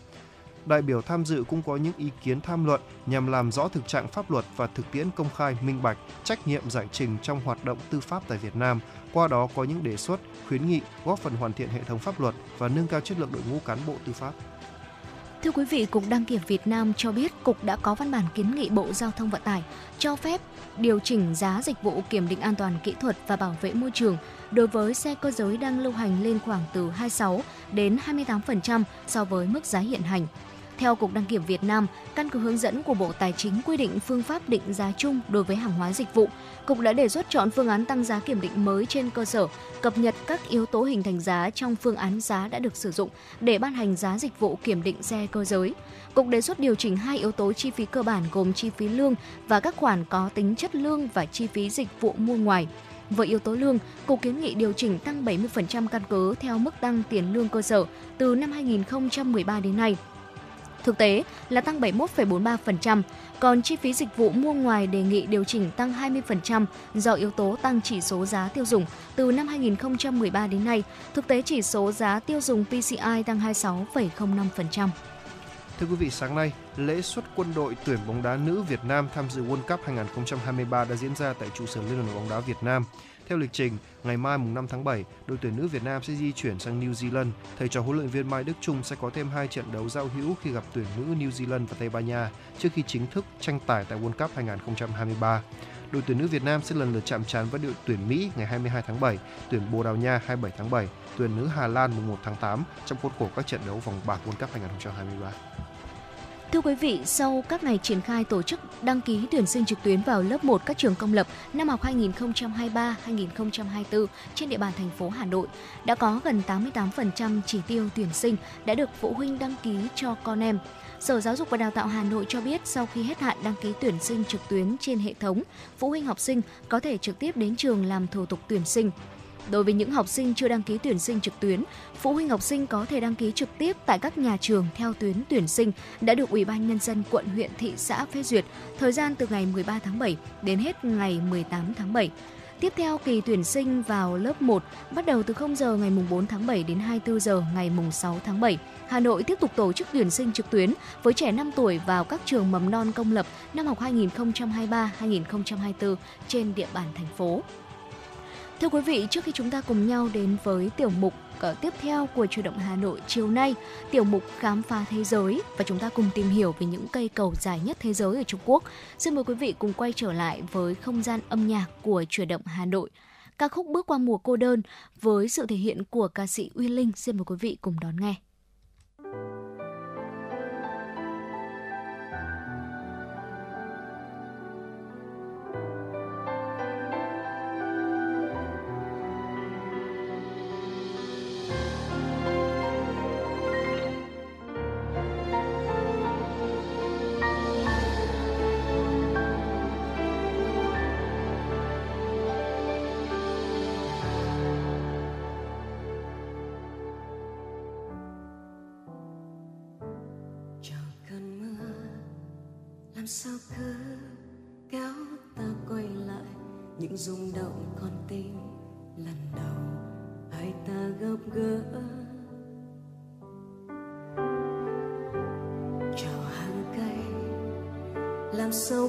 Đại biểu tham dự cũng có những ý kiến tham luận nhằm làm rõ thực trạng pháp luật và thực tiễn công khai, minh bạch, trách nhiệm giải trình trong hoạt động tư pháp tại Việt Nam, qua đó có những đề xuất, khuyến nghị góp phần hoàn thiện hệ thống pháp luật và nâng cao chất lượng đội ngũ cán bộ tư pháp. Thưa quý vị, Cục Đăng kiểm Việt Nam cho biết Cục đã có văn bản kiến nghị Bộ Giao thông Vận tải cho phép điều chỉnh giá dịch vụ kiểm định an toàn kỹ thuật và bảo vệ môi trường đối với xe cơ giới đang lưu hành lên khoảng từ 26 đến 28% so với mức giá hiện hành. Theo Cục Đăng kiểm Việt Nam, căn cứ hướng dẫn của Bộ Tài chính quy định phương pháp định giá chung đối với hàng hóa dịch vụ, Cục đã đề xuất chọn phương án tăng giá kiểm định mới trên cơ sở cập nhật các yếu tố hình thành giá trong phương án giá đã được sử dụng để ban hành giá dịch vụ kiểm định xe cơ giới. Cục đề xuất điều chỉnh hai yếu tố chi phí cơ bản gồm chi phí lương và các khoản có tính chất lương và chi phí dịch vụ mua ngoài. Với yếu tố lương, Cục kiến nghị điều chỉnh tăng 70% căn cứ theo mức tăng tiền lương cơ sở từ năm 2013 đến nay thực tế là tăng 71,43%, còn chi phí dịch vụ mua ngoài đề nghị điều chỉnh tăng 20% do yếu tố tăng chỉ số giá tiêu dùng từ năm 2013 đến nay, thực tế chỉ số giá tiêu dùng PCI tăng 26,05%. Thưa quý vị, sáng nay, lễ xuất quân đội tuyển bóng đá nữ Việt Nam tham dự World Cup 2023 đã diễn ra tại trụ sở Liên đoàn bóng đá Việt Nam. Theo lịch trình, ngày mai mùng 5 tháng 7, đội tuyển nữ Việt Nam sẽ di chuyển sang New Zealand. Thầy trò huấn luyện viên Mai Đức Trung sẽ có thêm hai trận đấu giao hữu khi gặp tuyển nữ New Zealand và Tây Ban Nha trước khi chính thức tranh tài tại World Cup 2023. Đội tuyển nữ Việt Nam sẽ lần lượt chạm trán với đội tuyển Mỹ ngày 22 tháng 7, tuyển Bồ Đào Nha 27 tháng 7, tuyển nữ Hà Lan mùng 1 tháng 8 trong khuôn khổ các trận đấu vòng bảng World Cup 2023. Thưa quý vị, sau các ngày triển khai tổ chức đăng ký tuyển sinh trực tuyến vào lớp 1 các trường công lập năm học 2023-2024 trên địa bàn thành phố Hà Nội, đã có gần 88% chỉ tiêu tuyển sinh đã được phụ huynh đăng ký cho con em. Sở Giáo dục và Đào tạo Hà Nội cho biết sau khi hết hạn đăng ký tuyển sinh trực tuyến trên hệ thống, phụ huynh học sinh có thể trực tiếp đến trường làm thủ tục tuyển sinh. Đối với những học sinh chưa đăng ký tuyển sinh trực tuyến, phụ huynh học sinh có thể đăng ký trực tiếp tại các nhà trường theo tuyến tuyển sinh đã được Ủy ban nhân dân quận huyện thị xã phê duyệt, thời gian từ ngày 13 tháng 7 đến hết ngày 18 tháng 7. Tiếp theo kỳ tuyển sinh vào lớp 1 bắt đầu từ 0 giờ ngày 4 tháng 7 đến 24 giờ ngày 6 tháng 7. Hà Nội tiếp tục tổ chức tuyển sinh trực tuyến với trẻ 5 tuổi vào các trường mầm non công lập năm học 2023-2024 trên địa bàn thành phố. Thưa quý vị, trước khi chúng ta cùng nhau đến với tiểu mục ờ, tiếp theo của Chủ động Hà Nội chiều nay, tiểu mục khám phá thế giới và chúng ta cùng tìm hiểu về những cây cầu dài nhất thế giới ở Trung Quốc. Xin mời quý vị cùng quay trở lại với không gian âm nhạc của Chủ động Hà Nội. Ca khúc Bước qua mùa cô đơn với sự thể hiện của ca sĩ Uy Linh. Xin mời quý vị cùng đón nghe. Làm sao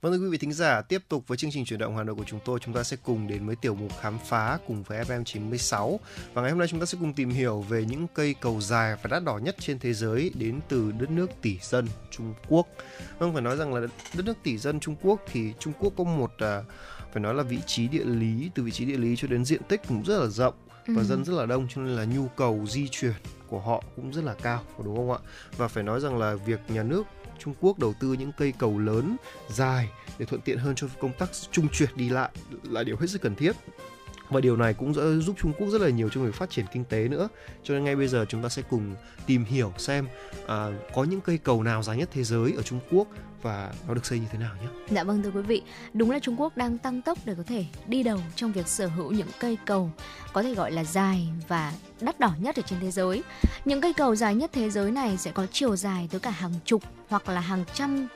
Vâng thưa quý vị thính giả, tiếp tục với chương trình chuyển động Hà Nội của chúng tôi, chúng ta sẽ cùng đến với tiểu mục khám phá cùng với FM 96. Và ngày hôm nay chúng ta sẽ cùng tìm hiểu về những cây cầu dài và đắt đỏ nhất trên thế giới đến từ đất nước tỷ dân Trung Quốc. Vâng phải nói rằng là đất nước tỷ dân Trung Quốc thì Trung Quốc có một à, phải nói là vị trí địa lý từ vị trí địa lý cho đến diện tích cũng rất là rộng và Ừ. dân rất là đông cho nên là nhu cầu di chuyển của họ cũng rất là cao đúng không ạ và phải nói rằng là việc nhà nước Trung Quốc đầu tư những cây cầu lớn, dài để thuận tiện hơn cho công tác trung chuyển đi lại là điều hết sức cần thiết và điều này cũng sẽ giúp Trung Quốc rất là nhiều trong việc phát triển kinh tế nữa cho nên ngay bây giờ chúng ta sẽ cùng tìm hiểu xem à, có những cây cầu nào dài nhất thế giới ở Trung Quốc và nó được xây như thế nào nhé Dạ vâng thưa quý vị, đúng là Trung Quốc đang tăng tốc để có thể đi đầu trong việc sở hữu những cây cầu có thể gọi là dài và đắt đỏ nhất ở trên thế giới. Những cây cầu dài nhất thế giới này sẽ có chiều dài tới cả hàng chục hoặc là hàng trăm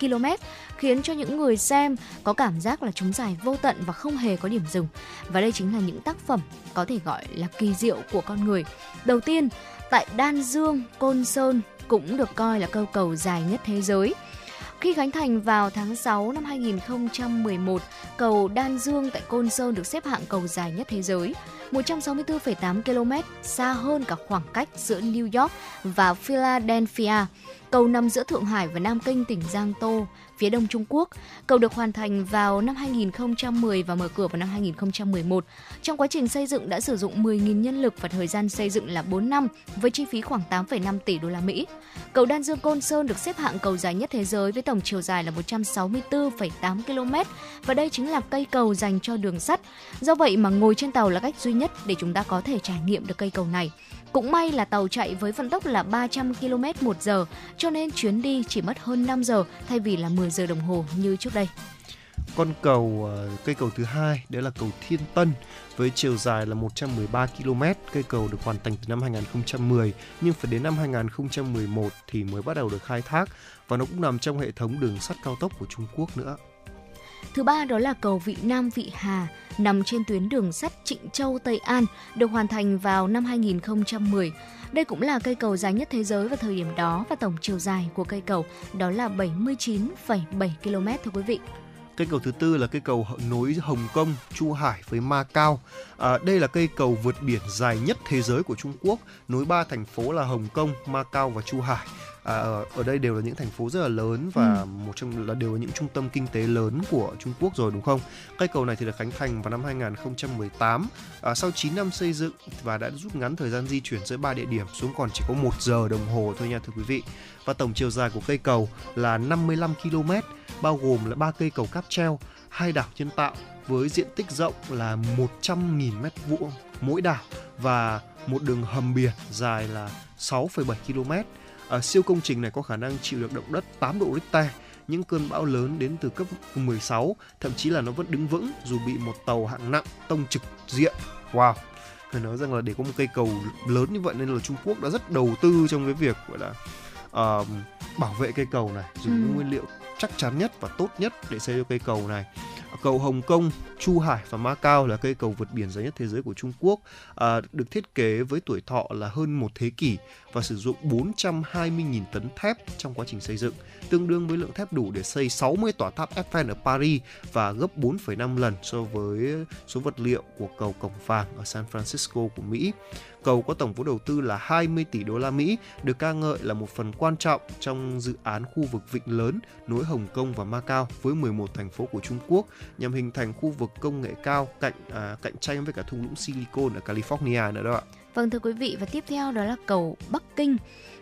km khiến cho những người xem có cảm giác là chúng dài vô tận và không hề có điểm dừng. Và đây chính là những tác phẩm có thể gọi là kỳ diệu của con người. Đầu tiên, tại Đan Dương, Côn Sơn cũng được coi là câu cầu dài nhất thế giới. Khi khánh thành vào tháng 6 năm 2011, cầu Đan Dương tại Côn Sơn được xếp hạng cầu dài nhất thế giới, 164,8 km, xa hơn cả khoảng cách giữa New York và Philadelphia. Cầu nằm giữa Thượng Hải và Nam Kinh tỉnh Giang Tô, phía đông Trung Quốc. Cầu được hoàn thành vào năm 2010 và mở cửa vào năm 2011. Trong quá trình xây dựng đã sử dụng 10.000 nhân lực và thời gian xây dựng là 4 năm với chi phí khoảng 8,5 tỷ đô la Mỹ. Cầu Đan Dương Côn Sơn được xếp hạng cầu dài nhất thế giới với tổng chiều dài là 164,8 km và đây chính là cây cầu dành cho đường sắt. Do vậy mà ngồi trên tàu là cách duy nhất để chúng ta có thể trải nghiệm được cây cầu này. Cũng may là tàu chạy với vận tốc là 300 km một giờ, cho nên chuyến đi chỉ mất hơn 5 giờ thay vì là 10 giờ đồng hồ như trước đây. con cầu ờ, cây cầu thứ hai đó là cầu Thiên Tân với chiều dài là 113 km. Cây cầu được hoàn thành từ năm 2010 nhưng phải đến năm 2011 thì mới bắt đầu được khai thác và nó cũng nằm trong hệ thống đường sắt cao tốc của Trung Quốc nữa. Thứ ba đó là cầu Vị Nam Vị Hà, nằm trên tuyến đường sắt Trịnh Châu Tây An, được hoàn thành vào năm 2010. Đây cũng là cây cầu dài nhất thế giới vào thời điểm đó và tổng chiều dài của cây cầu đó là 79,7 km thưa quý vị. Cây cầu thứ tư là cây cầu nối Hồng Kông, Chu Hải với Macau. À, đây là cây cầu vượt biển dài nhất thế giới của Trung Quốc, nối ba thành phố là Hồng Kông, Macau và Chu Hải. À, ở, ở đây đều là những thành phố rất là lớn và một trong là đều là những trung tâm kinh tế lớn của Trung Quốc rồi đúng không? Cây cầu này thì được khánh thành vào năm 2018 à, sau 9 năm xây dựng và đã rút ngắn thời gian di chuyển giữa ba địa điểm xuống còn chỉ có 1 giờ đồng hồ thôi nha thưa quý vị. Và tổng chiều dài của cây cầu là 55 km, bao gồm là ba cây cầu cáp treo, hai đảo nhân tạo với diện tích rộng là 100.000 mét vuông mỗi đảo và một đường hầm biển dài là 6,7 km. À, siêu công trình này có khả năng chịu được động đất 8 độ Richter, những cơn bão lớn đến từ cấp 16, thậm chí là nó vẫn đứng vững dù bị một tàu hạng nặng tông trực diện. Wow! Phải nói rằng là để có một cây cầu lớn như vậy nên là Trung Quốc đã rất đầu tư trong cái việc gọi là ờ, bảo vệ cây cầu này, dùng Ừ. những nguyên liệu chắc chắn nhất và tốt nhất để xây cho cây cầu này. Cầu Hồng Kông, Chu Hải và Macau là cây cầu vượt biển dài nhất thế giới của Trung Quốc, à, được thiết kế với tuổi thọ là hơn một thế kỷ và sử dụng 420.000 tấn thép trong quá trình xây dựng, tương đương với lượng thép đủ để xây 60 tòa tháp Eiffel ở Paris và gấp 4,5 lần so với số vật liệu của cầu Cổng Vàng ở San Francisco của Mỹ. Cầu có tổng vốn đầu tư là 20 tỷ đô la Mỹ, được ca ngợi là một phần quan trọng trong dự án khu vực vịnh lớn nối Hồng Kông và Macau với 11 thành phố của Trung Quốc nhằm hình thành khu vực công nghệ cao cạnh à, cạnh tranh với cả thung lũng Silicon ở California nữa đó ạ. Vâng thưa quý vị và tiếp theo đó là cầu Bắc Kinh.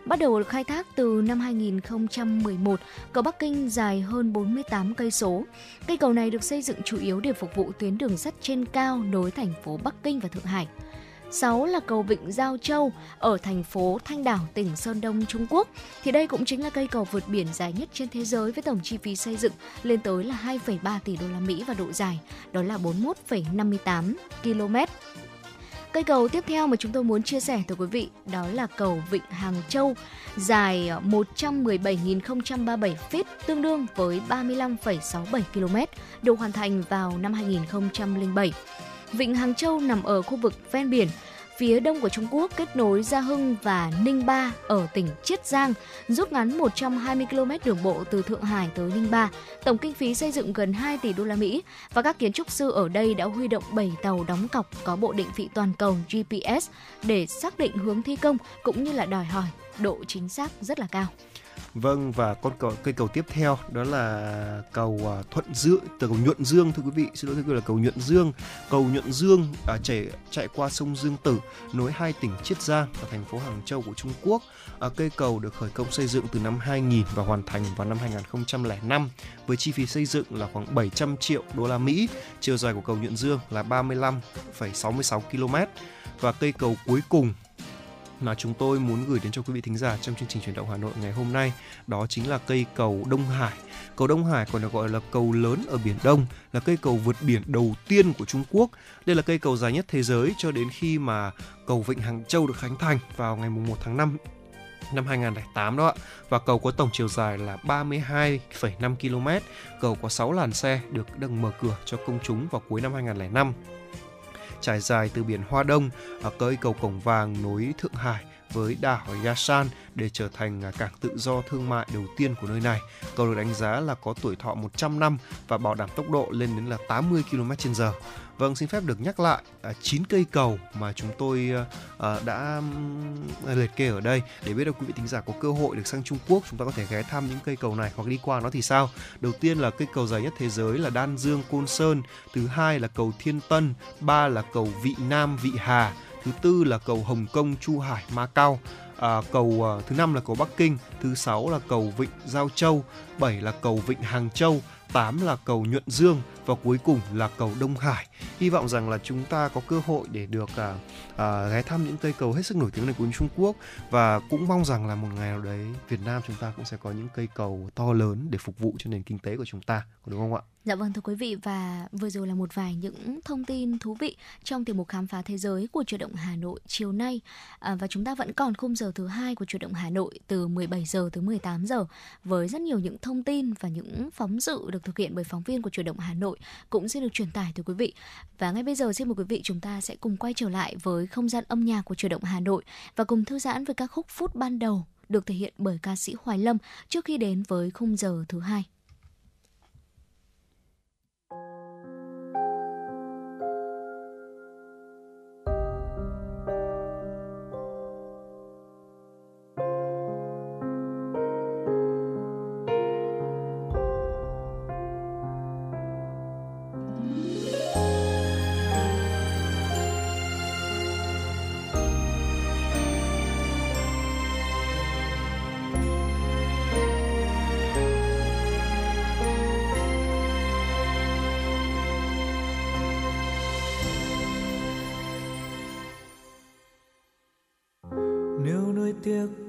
Bắt đầu được khai thác từ năm 2011, cầu Bắc Kinh dài hơn 48 cây số. Cây cầu này được xây dựng chủ yếu để phục vụ tuyến đường sắt trên cao nối thành phố Bắc Kinh và Thượng Hải. 6 là cầu Vịnh Giao Châu ở thành phố Thanh Đảo, tỉnh Sơn Đông, Trung Quốc. Thì đây cũng chính là cây cầu vượt biển dài nhất trên thế giới với tổng chi phí xây dựng lên tới là 2,3 tỷ đô la Mỹ và độ dài đó là 41,58 km. Cây cầu tiếp theo mà chúng tôi muốn chia sẻ tới quý vị đó là cầu Vịnh Hàng Châu dài 117.037 feet tương đương với 35,67 km được hoàn thành vào năm 2007. Vịnh Hàng Châu nằm ở khu vực ven biển, phía đông của Trung Quốc kết nối Gia Hưng và Ninh Ba ở tỉnh Chiết Giang, rút ngắn 120 km đường bộ từ Thượng Hải tới Ninh Ba. Tổng kinh phí xây dựng gần 2 tỷ đô la Mỹ và các kiến trúc sư ở đây đã huy động 7 tàu đóng cọc có bộ định vị toàn cầu GPS để xác định hướng thi công cũng như là đòi hỏi độ chính xác rất là cao. Vâng và con cầu, cây cầu tiếp theo đó là cầu uh, Thuận Dương, từ cầu Nhuận Dương thưa quý vị, xin lỗi thưa quý vị là cầu Nhuận Dương. Cầu Nhuận Dương à, uh, chạy chạy qua sông Dương Tử, nối hai tỉnh Chiết Giang và thành phố Hàng Châu của Trung Quốc. Uh, cây cầu được khởi công xây dựng từ năm 2000 và hoàn thành vào năm 2005 với chi phí xây dựng là khoảng 700 triệu đô la Mỹ. Chiều dài của cầu Nhuận Dương là 35,66 km và cây cầu cuối cùng mà chúng tôi muốn gửi đến cho quý vị thính giả trong chương trình chuyển động Hà Nội ngày hôm nay đó chính là cây cầu Đông Hải. Cầu Đông Hải còn được gọi là cầu lớn ở biển Đông, là cây cầu vượt biển đầu tiên của Trung Quốc. Đây là cây cầu dài nhất thế giới cho đến khi mà cầu Vịnh Hàng Châu được khánh thành vào ngày 1 tháng 5 năm 2008 đó ạ. Và cầu có tổng chiều dài là 32,5 km. Cầu có 6 làn xe được đừng mở cửa cho công chúng vào cuối năm 2005 trải dài từ biển Hoa Đông à, ở cây cầu Cổng Vàng nối Thượng Hải với đảo Yasan để trở thành à, cảng tự do thương mại đầu tiên của nơi này. Cầu được đánh giá là có tuổi thọ 100 năm và bảo đảm tốc độ lên đến là 80 km/h. Vâng, xin phép được nhắc lại à, 9 cây cầu mà chúng tôi à, à đã liệt kê ở đây để biết được quý vị thính giả có cơ hội được sang Trung Quốc chúng ta có thể ghé thăm những cây cầu này hoặc đi qua nó thì sao. Đầu tiên là cây cầu dài nhất thế giới là Đan Dương Côn Sơn, thứ hai là cầu Thiên Tân, ba là cầu Vị Nam Vị Hà, thứ tư là cầu Hồng Kông Chu Hải Ma Cao. À, cầu à, thứ năm là cầu Bắc Kinh, thứ sáu là cầu Vịnh Giao Châu, bảy là cầu Vịnh Hàng Châu, 8 là cầu Nhuận Dương và cuối cùng là cầu Đông Hải. Hy vọng rằng là chúng ta có cơ hội để được à, uh, ghé thăm những cây cầu hết sức nổi tiếng này của Trung Quốc và cũng mong rằng là một ngày nào đấy Việt Nam chúng ta cũng sẽ có những cây cầu to lớn để phục vụ cho nền kinh tế của chúng ta, có đúng không ạ? Dạ vâng thưa quý vị và vừa rồi là một vài những thông tin thú vị trong tiểu mục khám phá thế giới của chuyển động Hà Nội chiều nay à, và chúng ta vẫn còn khung giờ thứ hai của chuyển động Hà Nội từ 17 giờ tới 18 giờ với rất nhiều những thông tin và những phóng sự được thực hiện bởi phóng viên của chuyển động Hà Nội cũng sẽ được truyền tải tới quý vị và ngay bây giờ xin mời quý vị chúng ta sẽ cùng quay trở lại với không gian âm nhạc của chủ động Hà Nội và cùng thư giãn với các khúc phút ban đầu, được thể hiện bởi ca sĩ Hoài Lâm trước khi đến với khung giờ thứ hai.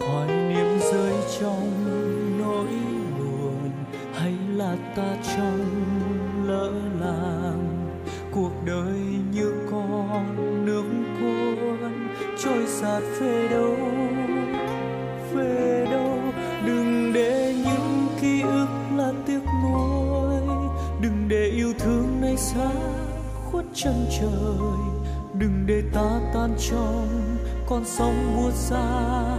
hoài niệm rơi trong nỗi buồn, hay là ta trong lỡ làng? Cuộc đời như con nước cuốn, trôi sạt về đâu về đâu? Đừng để những ký ức là tiếc nuối, đừng để yêu thương này xa khuất chân trời. Đừng để ta tan trong con sóng buốt xa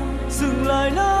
dừng lại nơi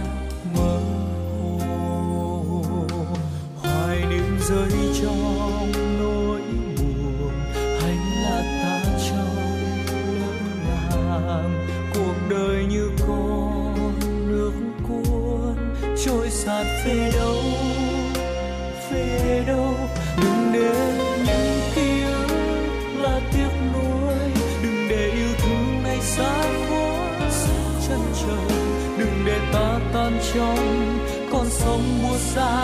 Rơi trong nỗi buồn. Hay là ta trong lỡ làng cuộc đời như con nước cuốn. Trôi sạt về đâu về đâu. Đừng để những ký ức là tiếc nuối. Đừng để yêu thương này xa quá chân trời. Đừng để ta tan trong con sông buốt xa.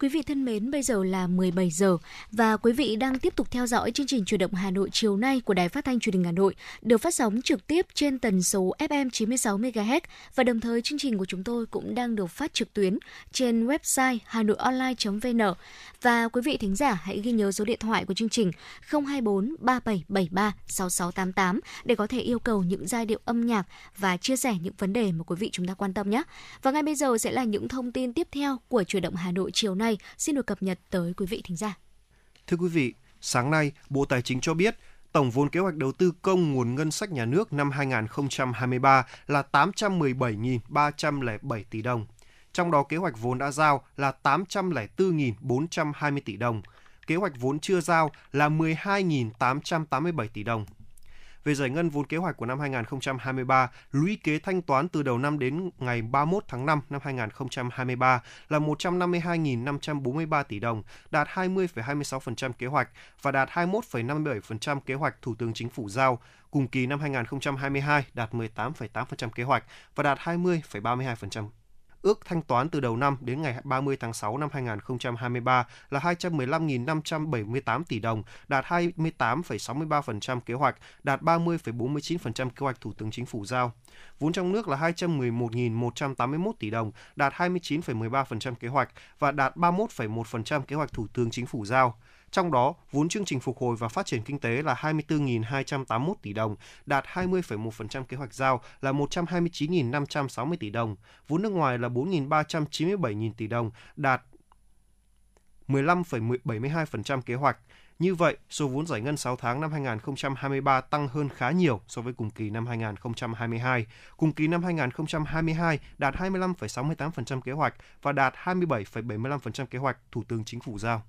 Quý vị thân mến, bây giờ là 17 giờ và quý vị đang tiếp tục theo dõi chương trình Chủ động Hà Nội chiều nay của Đài Phát thanh Truyền hình Hà Nội được phát sóng trực tiếp trên tần số FM 96 MHz và đồng thời chương trình của chúng tôi cũng đang được phát trực tuyến trên website hanoionline.vn và quý vị thính giả hãy ghi nhớ số điện thoại của chương trình 024 3773 6688 để có thể yêu cầu những giai điệu âm nhạc và chia sẻ những vấn đề mà quý vị chúng ta quan tâm nhé. Và ngay bây giờ sẽ là những thông tin tiếp theo của Chủ động Hà Nội chiều nay xin được cập nhật tới quý vị thính giả. Thưa quý vị, sáng nay, Bộ Tài chính cho biết tổng vốn kế hoạch đầu tư công nguồn ngân sách nhà nước năm 2023 là 817.307 tỷ đồng. Trong đó kế hoạch vốn đã giao là 804.420 tỷ đồng. Kế hoạch vốn chưa giao là 12.887 tỷ đồng. Về giải ngân vốn kế hoạch của năm 2023, lũy kế thanh toán từ đầu năm đến ngày 31 tháng 5 năm 2023 là 152.543 tỷ đồng, đạt 20,26% kế hoạch và đạt 21,57% kế hoạch Thủ tướng Chính phủ giao. Cùng kỳ năm 2022 đạt 18,8% kế hoạch và đạt 20,32%. Ước thanh toán từ đầu năm đến ngày 30 tháng 6 năm 2023 là 215.578 tỷ đồng, đạt 28,63% kế hoạch, đạt 30,49% kế hoạch Thủ tướng Chính phủ giao. Vốn trong nước là 211.181 tỷ đồng, đạt 29,13% kế hoạch và đạt 31,1% kế hoạch Thủ tướng Chính phủ giao. Trong đó, vốn chương trình phục hồi và phát triển kinh tế là 24.281 tỷ đồng, đạt 20,1% kế hoạch giao là 129.560 tỷ đồng. Vốn nước ngoài là 4.397.000 tỷ đồng, đạt 15,72% kế hoạch. Như vậy, số vốn giải ngân 6 tháng năm 2023 tăng hơn khá nhiều so với cùng kỳ năm 2022. Cùng kỳ năm 2022 đạt 25,68% kế hoạch và đạt 27,75% kế hoạch Thủ tướng Chính phủ giao.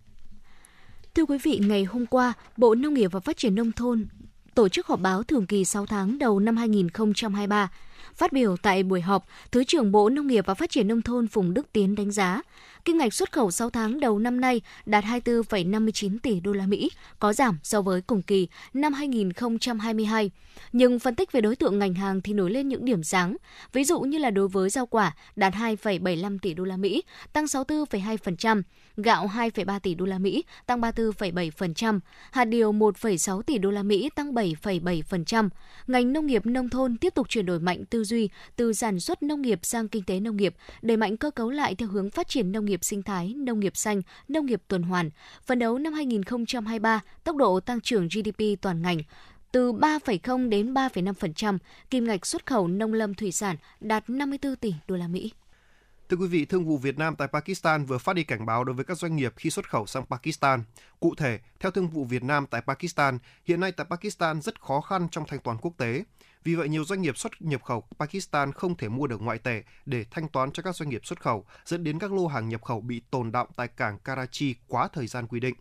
Thưa quý vị, ngày hôm qua, Bộ Nông nghiệp và Phát triển Nông thôn tổ chức họp báo thường kỳ 6 tháng đầu năm 2023. Phát biểu tại buổi họp, Thứ trưởng Bộ Nông nghiệp và Phát triển Nông thôn Phùng Đức Tiến đánh giá, kim ngạch xuất khẩu 6 tháng đầu năm nay đạt 24,59 tỷ đô la Mỹ, có giảm so với cùng kỳ năm 2022. Nhưng phân tích về đối tượng ngành hàng thì nổi lên những điểm sáng, ví dụ như là đối với rau quả đạt 2,75 tỷ đô la Mỹ, tăng 64,2%, gạo 2,3 tỷ đô la Mỹ, tăng 34,7%, hạt điều 1,6 tỷ đô la Mỹ, tăng 7,7%. Ngành nông nghiệp nông thôn tiếp tục chuyển đổi mạnh tư duy từ sản xuất nông nghiệp sang kinh tế nông nghiệp, đẩy mạnh cơ cấu lại theo hướng phát triển nông nghiệp sinh thái, nông nghiệp xanh, nông nghiệp tuần hoàn. Phấn đấu năm 2023, tốc độ tăng trưởng GDP toàn ngành từ 3,0 đến 3,5%, kim ngạch xuất khẩu nông lâm thủy sản đạt 54 tỷ đô la Mỹ. Thưa quý vị, Thương vụ Việt Nam tại Pakistan vừa phát đi cảnh báo đối với các doanh nghiệp khi xuất khẩu sang Pakistan. Cụ thể, theo Thương vụ Việt Nam tại Pakistan, hiện nay tại Pakistan rất khó khăn trong thanh toán quốc tế. Vì vậy, nhiều doanh nghiệp xuất nhập khẩu Pakistan không thể mua được ngoại tệ để thanh toán cho các doanh nghiệp xuất khẩu, dẫn đến các lô hàng nhập khẩu bị tồn động tại cảng Karachi quá thời gian quy định.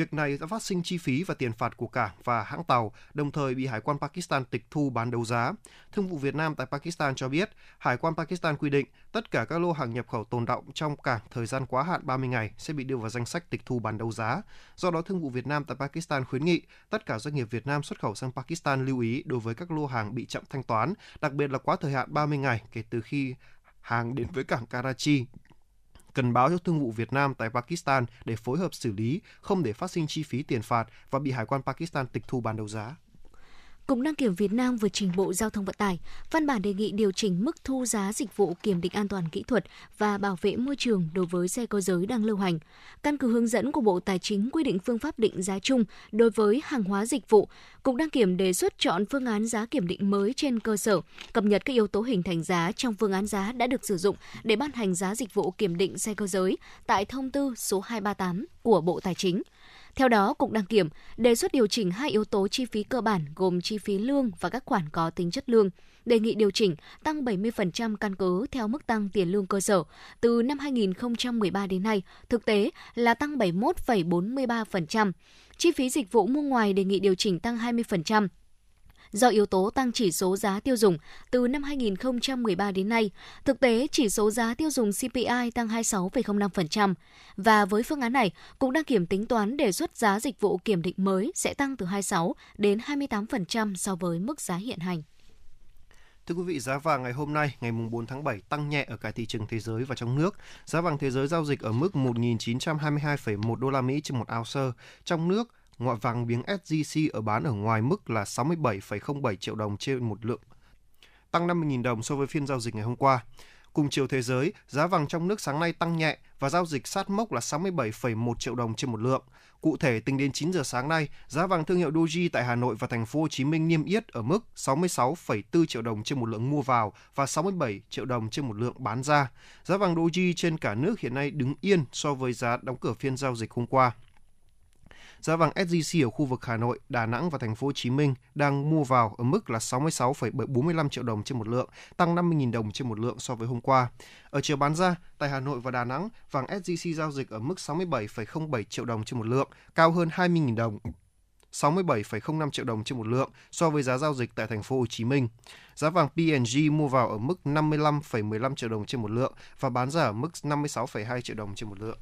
Việc này đã phát sinh chi phí và tiền phạt của cảng và hãng tàu, đồng thời bị Hải quan Pakistan tịch thu bán đấu giá. Thương vụ Việt Nam tại Pakistan cho biết, Hải quan Pakistan quy định tất cả các lô hàng nhập khẩu tồn động trong cảng thời gian quá hạn 30 ngày sẽ bị đưa vào danh sách tịch thu bán đấu giá. Do đó, Thương vụ Việt Nam tại Pakistan khuyến nghị tất cả doanh nghiệp Việt Nam xuất khẩu sang Pakistan lưu ý đối với các lô hàng bị chậm thanh toán, đặc biệt là quá thời hạn 30 ngày kể từ khi hàng đến với cảng Karachi cần báo cho Thương vụ Việt Nam tại Pakistan để phối hợp xử lý, không để phát sinh chi phí tiền phạt và bị Hải quan Pakistan tịch thu bán đấu giá. Cục đăng kiểm Việt Nam vừa trình Bộ Giao thông Vận tải văn bản đề nghị điều chỉnh mức thu giá dịch vụ kiểm định an toàn kỹ thuật và bảo vệ môi trường đối với xe cơ giới đang lưu hành. Căn cứ hướng dẫn của Bộ Tài chính quy định phương pháp định giá chung đối với hàng hóa dịch vụ, Cục đăng kiểm đề xuất chọn phương án giá kiểm định mới trên cơ sở cập nhật các yếu tố hình thành giá trong phương án giá đã được sử dụng để ban hành giá dịch vụ kiểm định xe cơ giới tại thông tư số 238 của Bộ Tài chính. Theo đó, Cục Đăng kiểm đề xuất điều chỉnh hai yếu tố chi phí cơ bản gồm chi phí lương và các khoản có tính chất lương. Đề nghị điều chỉnh tăng 70% căn cứ theo mức tăng tiền lương cơ sở. Từ năm 2013 đến nay, thực tế là tăng 71,43%. Chi phí dịch vụ mua ngoài đề nghị điều chỉnh tăng 20%, do yếu tố tăng chỉ số giá tiêu dùng từ năm 2013 đến nay, thực tế chỉ số giá tiêu dùng CPI tăng 26,05%. Và với phương án này, cũng đang kiểm tính toán đề xuất giá dịch vụ kiểm định mới sẽ tăng từ 26 đến 28% so với mức giá hiện hành. Thưa quý vị, giá vàng ngày hôm nay, ngày 4 tháng 7 tăng nhẹ ở cả thị trường thế giới và trong nước. Giá vàng thế giới giao dịch ở mức 1.922,1 đô la Mỹ trên một ounce. Trong nước, ngoại vàng miếng SJC ở bán ở ngoài mức là 67,07 triệu đồng trên một lượng, tăng 50.000 đồng so với phiên giao dịch ngày hôm qua. Cùng chiều thế giới, giá vàng trong nước sáng nay tăng nhẹ và giao dịch sát mốc là 67,1 triệu đồng trên một lượng. Cụ thể, tính đến 9 giờ sáng nay, giá vàng thương hiệu Doji tại Hà Nội và thành phố Hồ Chí Minh niêm yết ở mức 66,4 triệu đồng trên một lượng mua vào và 67 triệu đồng trên một lượng bán ra. Giá vàng Doji trên cả nước hiện nay đứng yên so với giá đóng cửa phiên giao dịch hôm qua. Giá vàng SJC ở khu vực Hà Nội, Đà Nẵng và thành phố Hồ Chí Minh đang mua vào ở mức là 66,45 triệu đồng trên một lượng, tăng 50.000 đồng trên một lượng so với hôm qua. Ở chiều bán ra, tại Hà Nội và Đà Nẵng, vàng SJC giao dịch ở mức 67,07 triệu đồng trên một lượng, cao hơn 20.000 đồng 67,05 triệu đồng trên một lượng so với giá giao dịch tại thành phố Hồ Chí Minh. Giá vàng P&G mua vào ở mức 55,15 triệu đồng trên một lượng và bán ra ở mức 56,2 triệu đồng trên một lượng.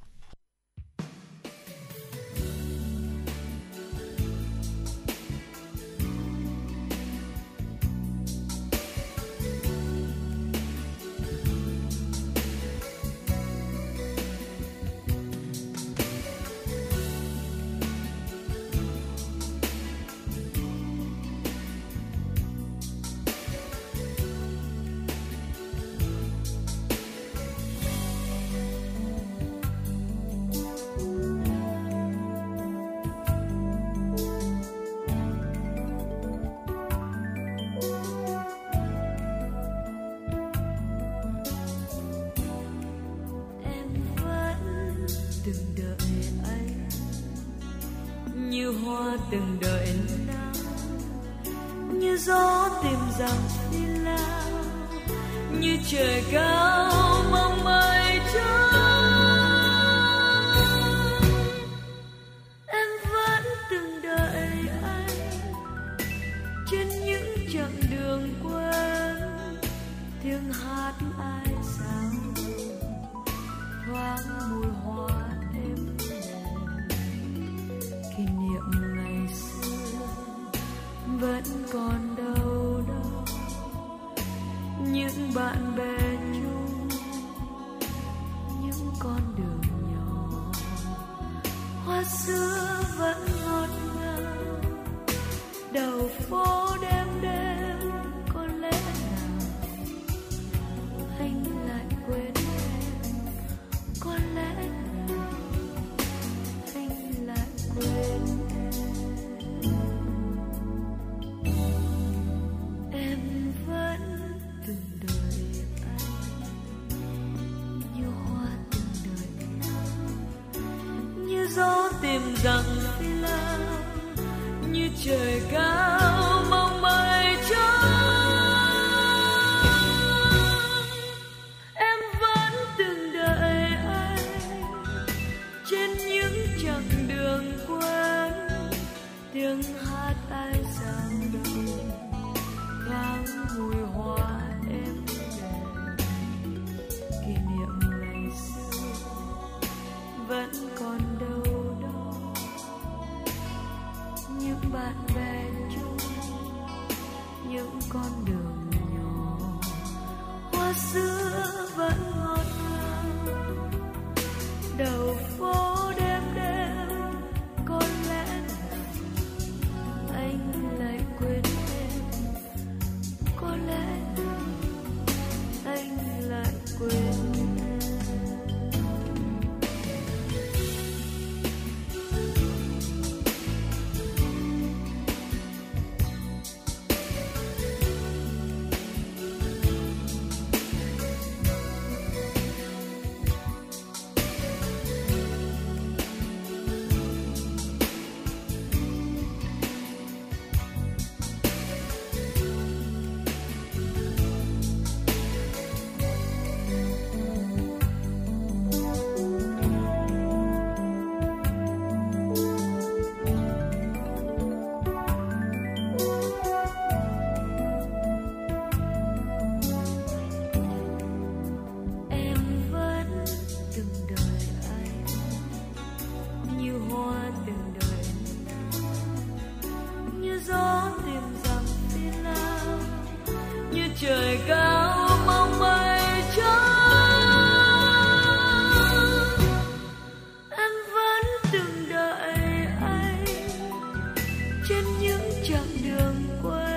chặng đường quay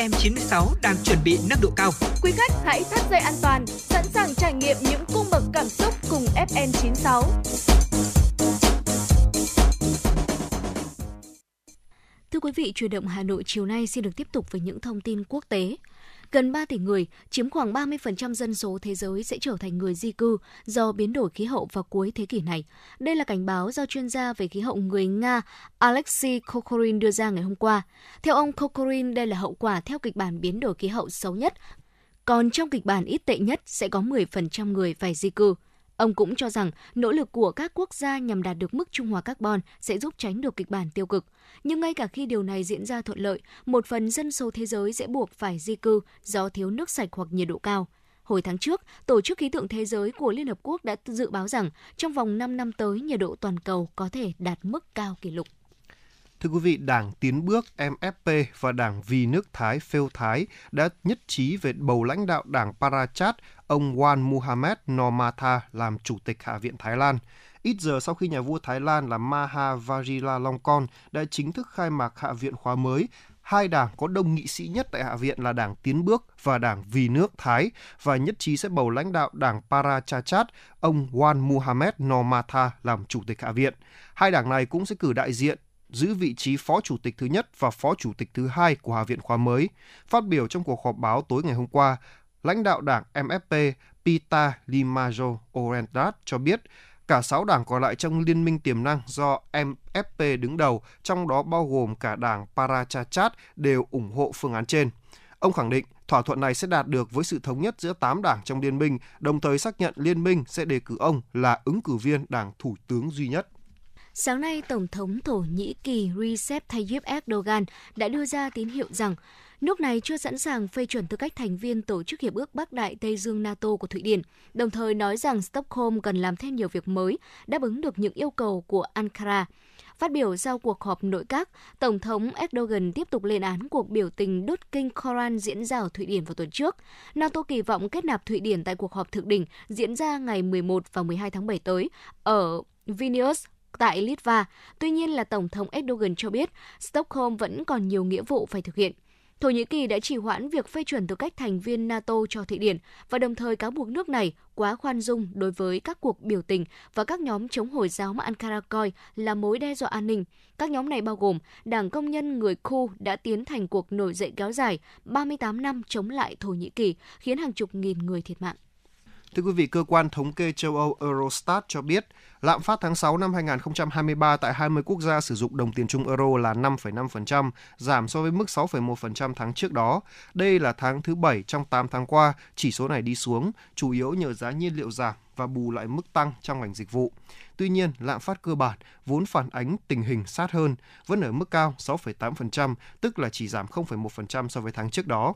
FM96 đang chuẩn bị nâng độ cao. Quý khách hãy thắt dây an toàn, sẵn sàng trải nghiệm những cung bậc cảm xúc cùng FM96. Thưa quý vị, chuyển động Hà Nội chiều nay xin được tiếp tục với những thông tin quốc tế. Gần 3 tỷ người, chiếm khoảng 30% dân số thế giới sẽ trở thành người di cư do biến đổi khí hậu vào cuối thế kỷ này. Đây là cảnh báo do chuyên gia về khí hậu người Nga Alexei Kokorin đưa ra ngày hôm qua. Theo ông Kokorin, đây là hậu quả theo kịch bản biến đổi khí hậu xấu nhất. Còn trong kịch bản ít tệ nhất sẽ có 10% người phải di cư. Ông cũng cho rằng nỗ lực của các quốc gia nhằm đạt được mức trung hòa carbon sẽ giúp tránh được kịch bản tiêu cực. Nhưng ngay cả khi điều này diễn ra thuận lợi, một phần dân số thế giới sẽ buộc phải di cư do thiếu nước sạch hoặc nhiệt độ cao. Hồi tháng trước, Tổ chức Khí tượng Thế giới của Liên Hợp Quốc đã dự báo rằng trong vòng 5 năm tới, nhiệt độ toàn cầu có thể đạt mức cao kỷ lục. Thưa quý vị, Đảng Tiến bước MFP và Đảng Vì nước Thái Phêu Thái đã nhất trí về bầu lãnh đạo Đảng Parachat ông Wan Muhammad Nomatha làm Chủ tịch Hạ viện Thái Lan. Ít giờ sau khi nhà vua Thái Lan là Maha Vajiralongkorn đã chính thức khai mạc Hạ viện khóa mới, hai đảng có đông nghị sĩ nhất tại Hạ viện là Đảng Tiến Bước và Đảng Vì nước Thái và nhất trí sẽ bầu lãnh đạo Đảng Parachachat, ông Wan Muhammad Nomatha làm Chủ tịch Hạ viện. Hai đảng này cũng sẽ cử đại diện giữ vị trí Phó Chủ tịch thứ nhất và Phó Chủ tịch thứ hai của Hạ viện khóa mới. Phát biểu trong cuộc họp báo tối ngày hôm qua, lãnh đạo đảng MFP Pita Limajo Orendat cho biết cả 6 đảng còn lại trong liên minh tiềm năng do MFP đứng đầu, trong đó bao gồm cả đảng Parachachat đều ủng hộ phương án trên. Ông khẳng định thỏa thuận này sẽ đạt được với sự thống nhất giữa 8 đảng trong liên minh, đồng thời xác nhận liên minh sẽ đề cử ông là ứng cử viên đảng thủ tướng duy nhất. Sáng nay, Tổng thống Thổ Nhĩ Kỳ Recep Tayyip Erdogan đã đưa ra tín hiệu rằng nước này chưa sẵn sàng phê chuẩn tư cách thành viên Tổ chức Hiệp ước Bắc Đại Tây Dương NATO của Thụy Điển, đồng thời nói rằng Stockholm cần làm thêm nhiều việc mới, đáp ứng được những yêu cầu của Ankara. Phát biểu sau cuộc họp nội các, Tổng thống Erdogan tiếp tục lên án cuộc biểu tình đốt kinh Koran diễn ra ở Thụy Điển vào tuần trước. NATO kỳ vọng kết nạp Thụy Điển tại cuộc họp thượng đỉnh diễn ra ngày 11 và 12 tháng 7 tới ở Vilnius, tại Litva. Tuy nhiên là Tổng thống Erdogan cho biết Stockholm vẫn còn nhiều nghĩa vụ phải thực hiện. Thổ Nhĩ Kỳ đã trì hoãn việc phê chuẩn tư cách thành viên NATO cho Thụy Điển và đồng thời cáo buộc nước này quá khoan dung đối với các cuộc biểu tình và các nhóm chống Hồi giáo mà Ankara coi là mối đe dọa an ninh. Các nhóm này bao gồm Đảng Công nhân người Khu đã tiến thành cuộc nổi dậy kéo dài 38 năm chống lại Thổ Nhĩ Kỳ, khiến hàng chục nghìn người thiệt mạng. Thưa quý vị, cơ quan thống kê châu Âu Eurostat cho biết, lạm phát tháng 6 năm 2023 tại 20 quốc gia sử dụng đồng tiền chung euro là 5,5%, giảm so với mức 6,1% tháng trước đó. Đây là tháng thứ 7 trong 8 tháng qua, chỉ số này đi xuống, chủ yếu nhờ giá nhiên liệu giảm và bù lại mức tăng trong ngành dịch vụ. Tuy nhiên, lạm phát cơ bản vốn phản ánh tình hình sát hơn, vẫn ở mức cao 6,8%, tức là chỉ giảm 0,1% so với tháng trước đó.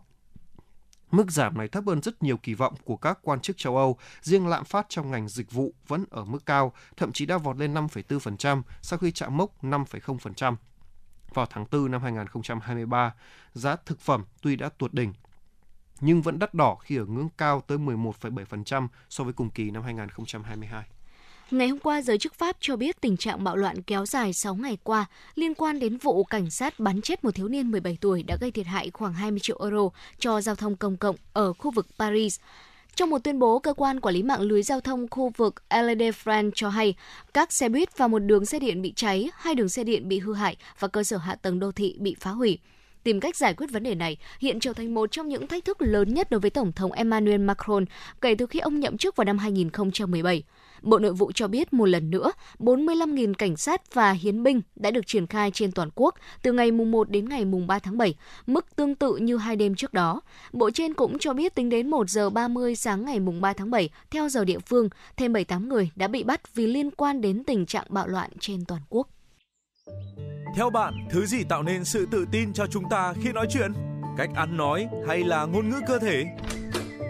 Mức giảm này thấp hơn rất nhiều kỳ vọng của các quan chức châu Âu, riêng lạm phát trong ngành dịch vụ vẫn ở mức cao, thậm chí đã vọt lên 5,4% sau khi chạm mốc 5,0%. Vào tháng 4 năm 2023, giá thực phẩm tuy đã tuột đỉnh, nhưng vẫn đắt đỏ khi ở ngưỡng cao tới 11,7% so với cùng kỳ năm 2022. Ngày hôm qua, giới chức Pháp cho biết tình trạng bạo loạn kéo dài 6 ngày qua liên quan đến vụ cảnh sát bắn chết một thiếu niên 17 tuổi đã gây thiệt hại khoảng 20 triệu euro cho giao thông công cộng ở khu vực Paris. Trong một tuyên bố, cơ quan quản lý mạng lưới giao thông khu vực LED France cho hay các xe buýt và một đường xe điện bị cháy, hai đường xe điện bị hư hại và cơ sở hạ tầng đô thị bị phá hủy. Tìm cách giải quyết vấn đề này hiện trở thành một trong những thách thức lớn nhất đối với Tổng thống Emmanuel Macron kể từ khi ông nhậm chức vào năm 2017. Bộ Nội vụ cho biết một lần nữa, 45.000 cảnh sát và hiến binh đã được triển khai trên toàn quốc từ ngày mùng 1 đến ngày mùng 3 tháng 7, mức tương tự như hai đêm trước đó. Bộ trên cũng cho biết tính đến 1 giờ 30 sáng ngày mùng 3 tháng 7, theo giờ địa phương, thêm 78 người đã bị bắt vì liên quan đến tình trạng bạo loạn trên toàn quốc. Theo bạn, thứ gì tạo nên sự tự tin cho chúng ta khi nói chuyện? Cách ăn nói hay là ngôn ngữ cơ thể?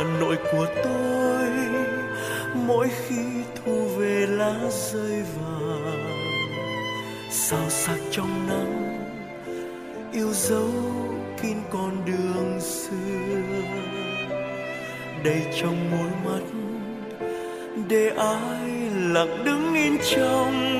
hà nội của tôi. Mỗi khi thu về lá rơi vàng sao sắc trong nắng, yêu dấu kín con đường xưa. Đầy trong môi mắt, để ai lặng đứng yên trong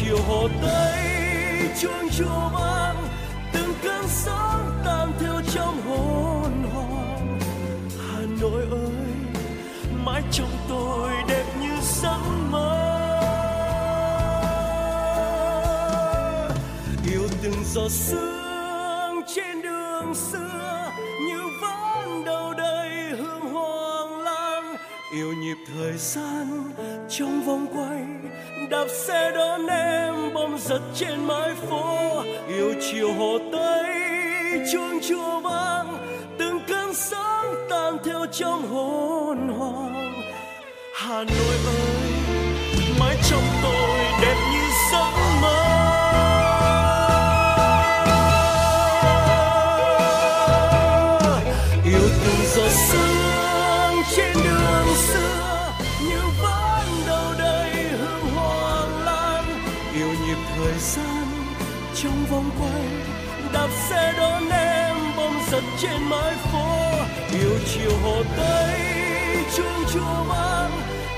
chiều hồ tây, chuông chùa vang, từng cơn sóng tan theo trong hồn hoàng hà nội ơi, mãi trong tôi đẹp như giấc mơ. Yêu từng giọt sương nhịp thời gian trong vòng quay, đạp xe đón em bom giật trên mái phố, yêu chiều hồ tây, chuông chùa vang, từng cơn sóng tan theo trong hồn hoàng hà nội ơi mãi trong tôi đẹp như giấc mơ. Đất trên mái phố, yêu chiều hồ tây chuông chùa vang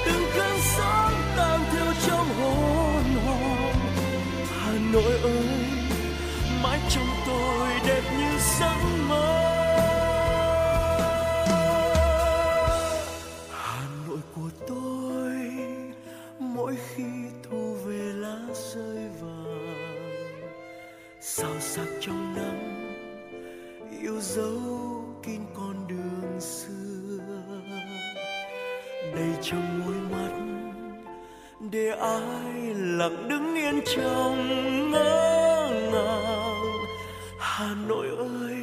từng cơn sóng tan theo trong hồn hồn. Hà nội ơi ai lặng đứng yên trong ngỡ ngàng. Hà Nội ơi,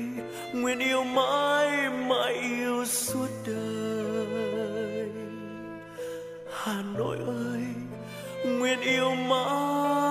nguyện yêu mãi mãi yêu suốt đời. Hà Nội ơi, nguyện yêu mãi.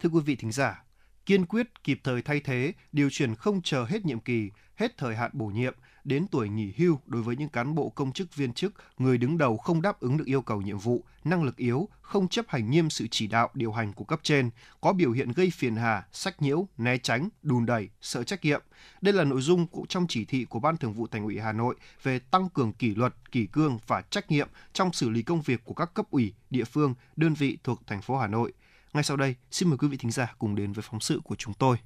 Thưa quý vị thính giả, kiên quyết kịp thời thay thế, điều chuyển không chờ hết nhiệm kỳ, hết thời hạn bổ nhiệm đến tuổi nghỉ hưu đối với những cán bộ công chức viên chức, người đứng đầu không đáp ứng được yêu cầu nhiệm vụ, năng lực yếu, không chấp hành nghiêm sự chỉ đạo điều hành của cấp trên, có biểu hiện gây phiền hà, sách nhiễu, né tránh, đùn đẩy, sợ trách nhiệm. Đây là nội dung cũng trong chỉ thị của Ban Thường vụ Thành ủy Hà Nội về tăng cường kỷ luật, kỷ cương và trách nhiệm trong xử lý công việc của các cấp ủy, địa phương, đơn vị thuộc thành phố Hà Nội. Ngay sau đây, xin mời quý vị thính giả cùng đến với phóng sự của chúng tôi.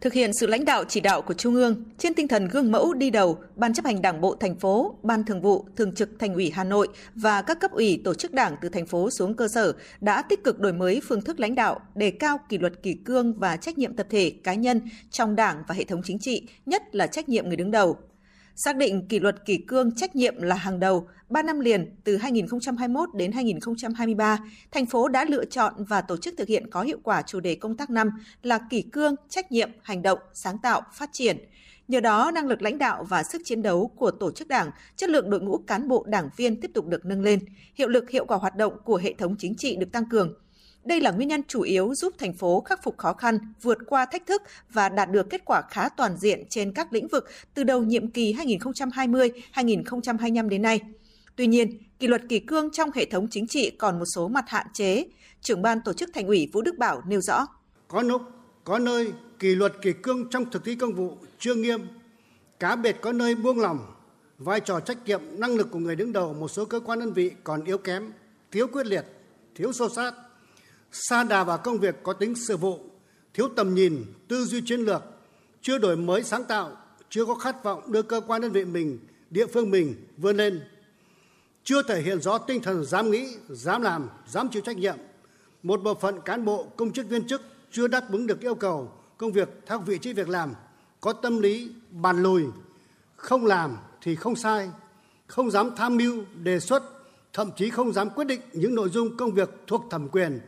Thực hiện sự lãnh đạo chỉ đạo của Trung ương trên tinh thần gương mẫu đi đầu, Ban chấp hành Đảng bộ thành phố, Ban Thường vụ, Thường trực Thành ủy Hà Nội và các cấp ủy tổ chức Đảng từ thành phố xuống cơ sở đã tích cực đổi mới phương thức lãnh đạo, đề cao kỷ luật kỷ cương và trách nhiệm tập thể cá nhân trong Đảng và hệ thống chính trị, nhất là trách nhiệm người đứng đầu. Xác định kỷ luật kỷ cương trách nhiệm là hàng đầu, 3 năm liền từ 2021 đến 2023, thành phố đã lựa chọn và tổ chức thực hiện có hiệu quả chủ đề công tác năm là kỷ cương, trách nhiệm, hành động, sáng tạo, phát triển. Nhờ đó, năng lực lãnh đạo và sức chiến đấu của tổ chức đảng, chất lượng đội ngũ cán bộ đảng viên tiếp tục được nâng lên, hiệu lực hiệu quả hoạt động của hệ thống chính trị được tăng cường. Đây là nguyên nhân chủ yếu giúp thành phố khắc phục khó khăn, vượt qua thách thức và đạt được kết quả khá toàn diện trên các lĩnh vực từ đầu nhiệm kỳ 2020-2025 đến nay. Tuy nhiên, kỷ luật kỷ cương trong hệ thống chính trị còn một số mặt hạn chế. Trưởng ban tổ chức Thành ủy Vũ Đức Bảo nêu rõ. Có lúc, có nơi kỷ luật kỷ cương trong thực thi công vụ chưa nghiêm, cá biệt có nơi buông lỏng, vai trò trách nhiệm, năng lực của người đứng đầu một số cơ quan đơn vị còn yếu kém, thiếu quyết liệt, thiếu sâu sát, xa đà vào công việc có tính sự vụ, thiếu tầm nhìn, tư duy chiến lược, chưa đổi mới sáng tạo, chưa có khát vọng đưa cơ quan đơn vị mình, địa phương mình vươn lên, chưa thể hiện rõ tinh thần dám nghĩ, dám làm, dám chịu trách nhiệm. Một bộ phận cán bộ, công chức viên chức chưa đáp ứng được yêu cầu công việc theo vị trí việc làm, có tâm lý bàn lùi, không làm thì không sai, không dám tham mưu, đề xuất, thậm chí không dám quyết định những nội dung công việc thuộc thẩm quyền.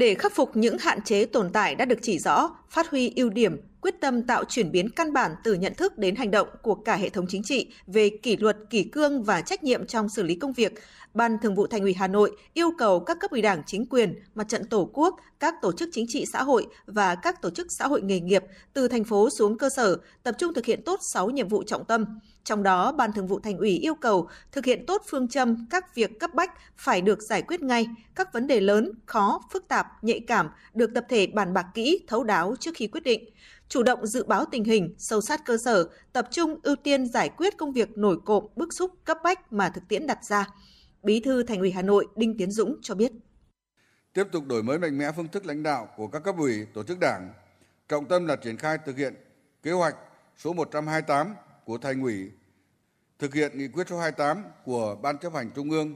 Để khắc phục những hạn chế tồn tại đã được chỉ rõ, phát huy ưu điểm, quyết tâm tạo chuyển biến căn bản từ nhận thức đến hành động của cả hệ thống chính trị về kỷ luật, kỷ cương và trách nhiệm trong xử lý công việc, Ban Thường vụ Thành ủy Hà Nội yêu cầu các cấp ủy Đảng, chính quyền, mặt trận Tổ quốc, các tổ chức chính trị xã hội và các tổ chức xã hội nghề nghiệp từ thành phố xuống cơ sở tập trung thực hiện tốt 6 nhiệm vụ trọng tâm. Trong đó, Ban Thường vụ Thành ủy yêu cầu thực hiện tốt phương châm các việc cấp bách phải được giải quyết ngay, các vấn đề lớn, khó, phức tạp, nhạy cảm được tập thể bàn bạc kỹ, thấu đáo trước khi quyết định chủ động dự báo tình hình, sâu sát cơ sở, tập trung ưu tiên giải quyết công việc nổi cộm, bức xúc, cấp bách mà thực tiễn đặt ra. Bí thư Thành ủy Hà Nội Đinh Tiến Dũng cho biết. Tiếp tục đổi mới mạnh mẽ phương thức lãnh đạo của các cấp ủy, tổ chức đảng, trọng tâm là triển khai thực hiện kế hoạch số 128 của Thành ủy thực hiện nghị quyết số 28 của Ban chấp hành Trung ương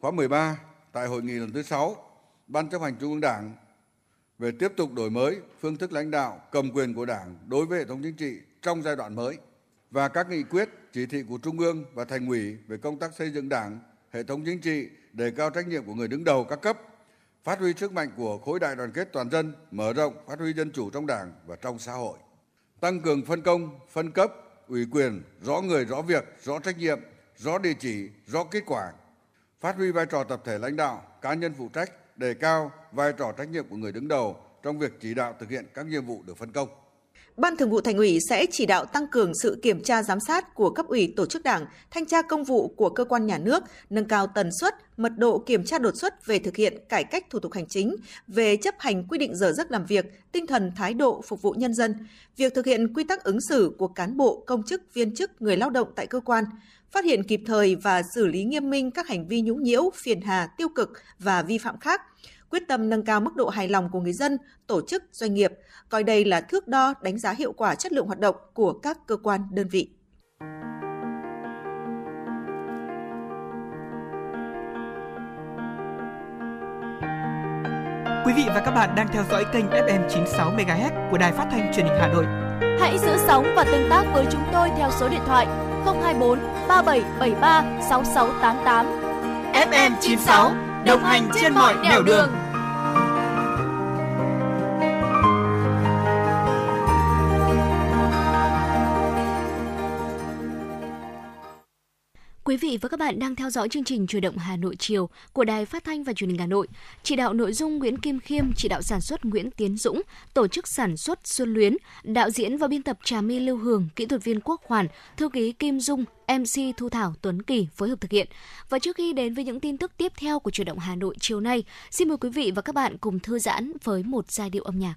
khóa 13 tại hội nghị lần thứ 6 Ban chấp hành Trung ương Đảng về tiếp tục đổi mới phương thức lãnh đạo cầm quyền của Đảng đối với hệ thống chính trị trong giai đoạn mới và các nghị quyết, chỉ thị của Trung ương và Thành ủy về công tác xây dựng Đảng, hệ thống chính trị, đề cao trách nhiệm của người đứng đầu các cấp, phát huy sức mạnh của khối đại đoàn kết toàn dân, mở rộng phát huy dân chủ trong Đảng và trong xã hội, tăng cường phân công, phân cấp, ủy quyền, rõ người, rõ việc, rõ trách nhiệm, rõ địa chỉ, rõ kết quả, phát huy vai trò tập thể lãnh đạo, cá nhân phụ trách, đề cao vai trò trách nhiệm của người đứng đầu trong việc chỉ đạo thực hiện các nhiệm vụ được phân công. Ban Thường vụ Thành ủy sẽ chỉ đạo tăng cường sự kiểm tra giám sát của cấp ủy tổ chức Đảng, thanh tra công vụ của cơ quan nhà nước, nâng cao tần suất, mật độ kiểm tra đột xuất về thực hiện cải cách thủ tục hành chính, về chấp hành quy định giờ giấc làm việc, tinh thần thái độ phục vụ nhân dân, việc thực hiện quy tắc ứng xử của cán bộ, công chức, viên chức, người lao động tại cơ quan, phát hiện kịp thời và xử lý nghiêm minh các hành vi nhũng nhiễu, phiền hà, tiêu cực và vi phạm khác, quyết tâm nâng cao mức độ hài lòng của người dân, tổ chức, doanh nghiệp, coi đây là thước đo đánh giá hiệu quả chất lượng hoạt động của các cơ quan đơn vị. Quý vị và các bạn đang theo dõi kênh FM 96 MHz của đài phát thanh truyền hình Hà Nội. Hãy giữ sóng và tương tác với chúng tôi theo số điện thoại 024 3773 6688. FM 96 đồng hành trên mọi nẻo đường. Quý vị và các bạn đang theo dõi chương trình Chủ động Hà Nội chiều của Đài Phát thanh và Truyền hình Hà Nội. Chỉ đạo nội dung Nguyễn Kim Khiêm, chỉ đạo sản xuất Nguyễn Tiến Dũng, tổ chức sản xuất Xuân Luyến, đạo diễn và biên tập Trà My Lưu Hường, kỹ thuật viên Quốc Hoàn, thư ký Kim Dung, MC Thu Thảo Tuấn Kỳ phối hợp thực hiện. Và trước khi đến với những tin tức tiếp theo của Chủ động Hà Nội chiều nay, xin mời quý vị và các bạn cùng thư giãn với một giai điệu âm nhạc.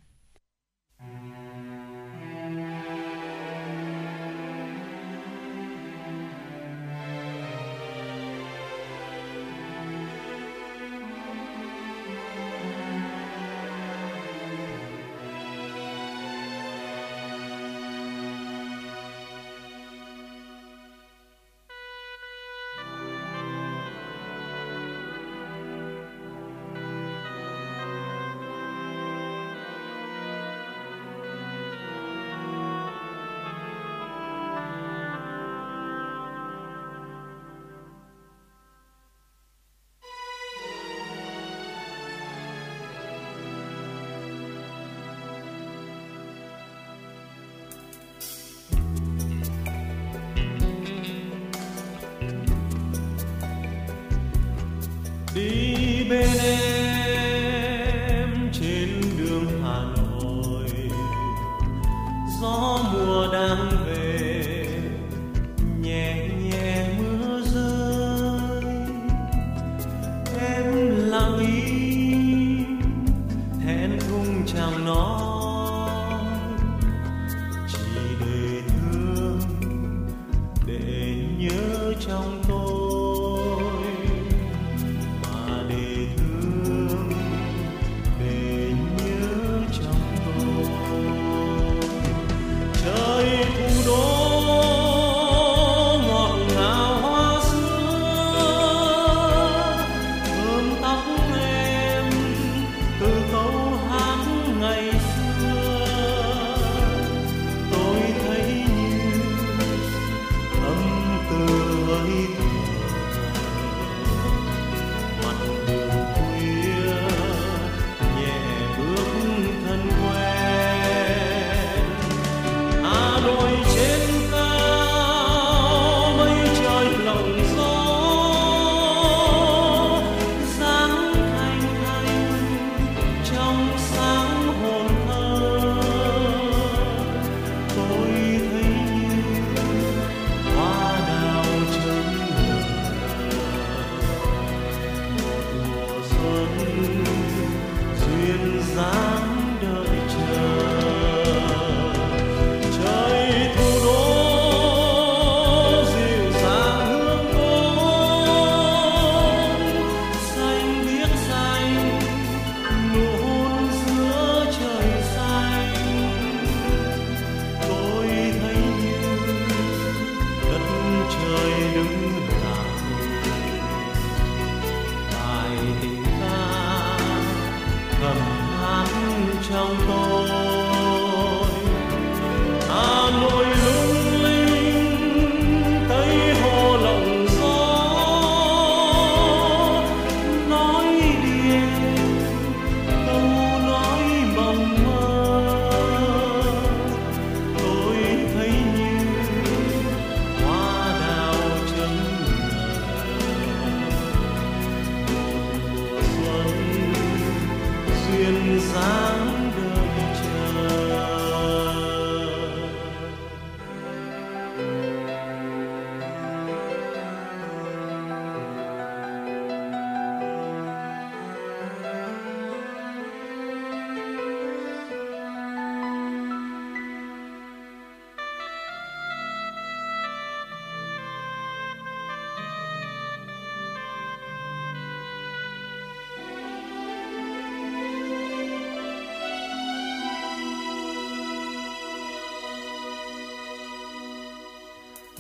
Đi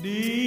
đi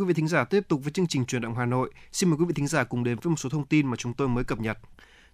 quý vị thính giả, tiếp tục với chương trình truyền động Hà Nội. Xin mời quý vị thính giả cùng đến với một số thông tin mà chúng tôi mới cập nhật.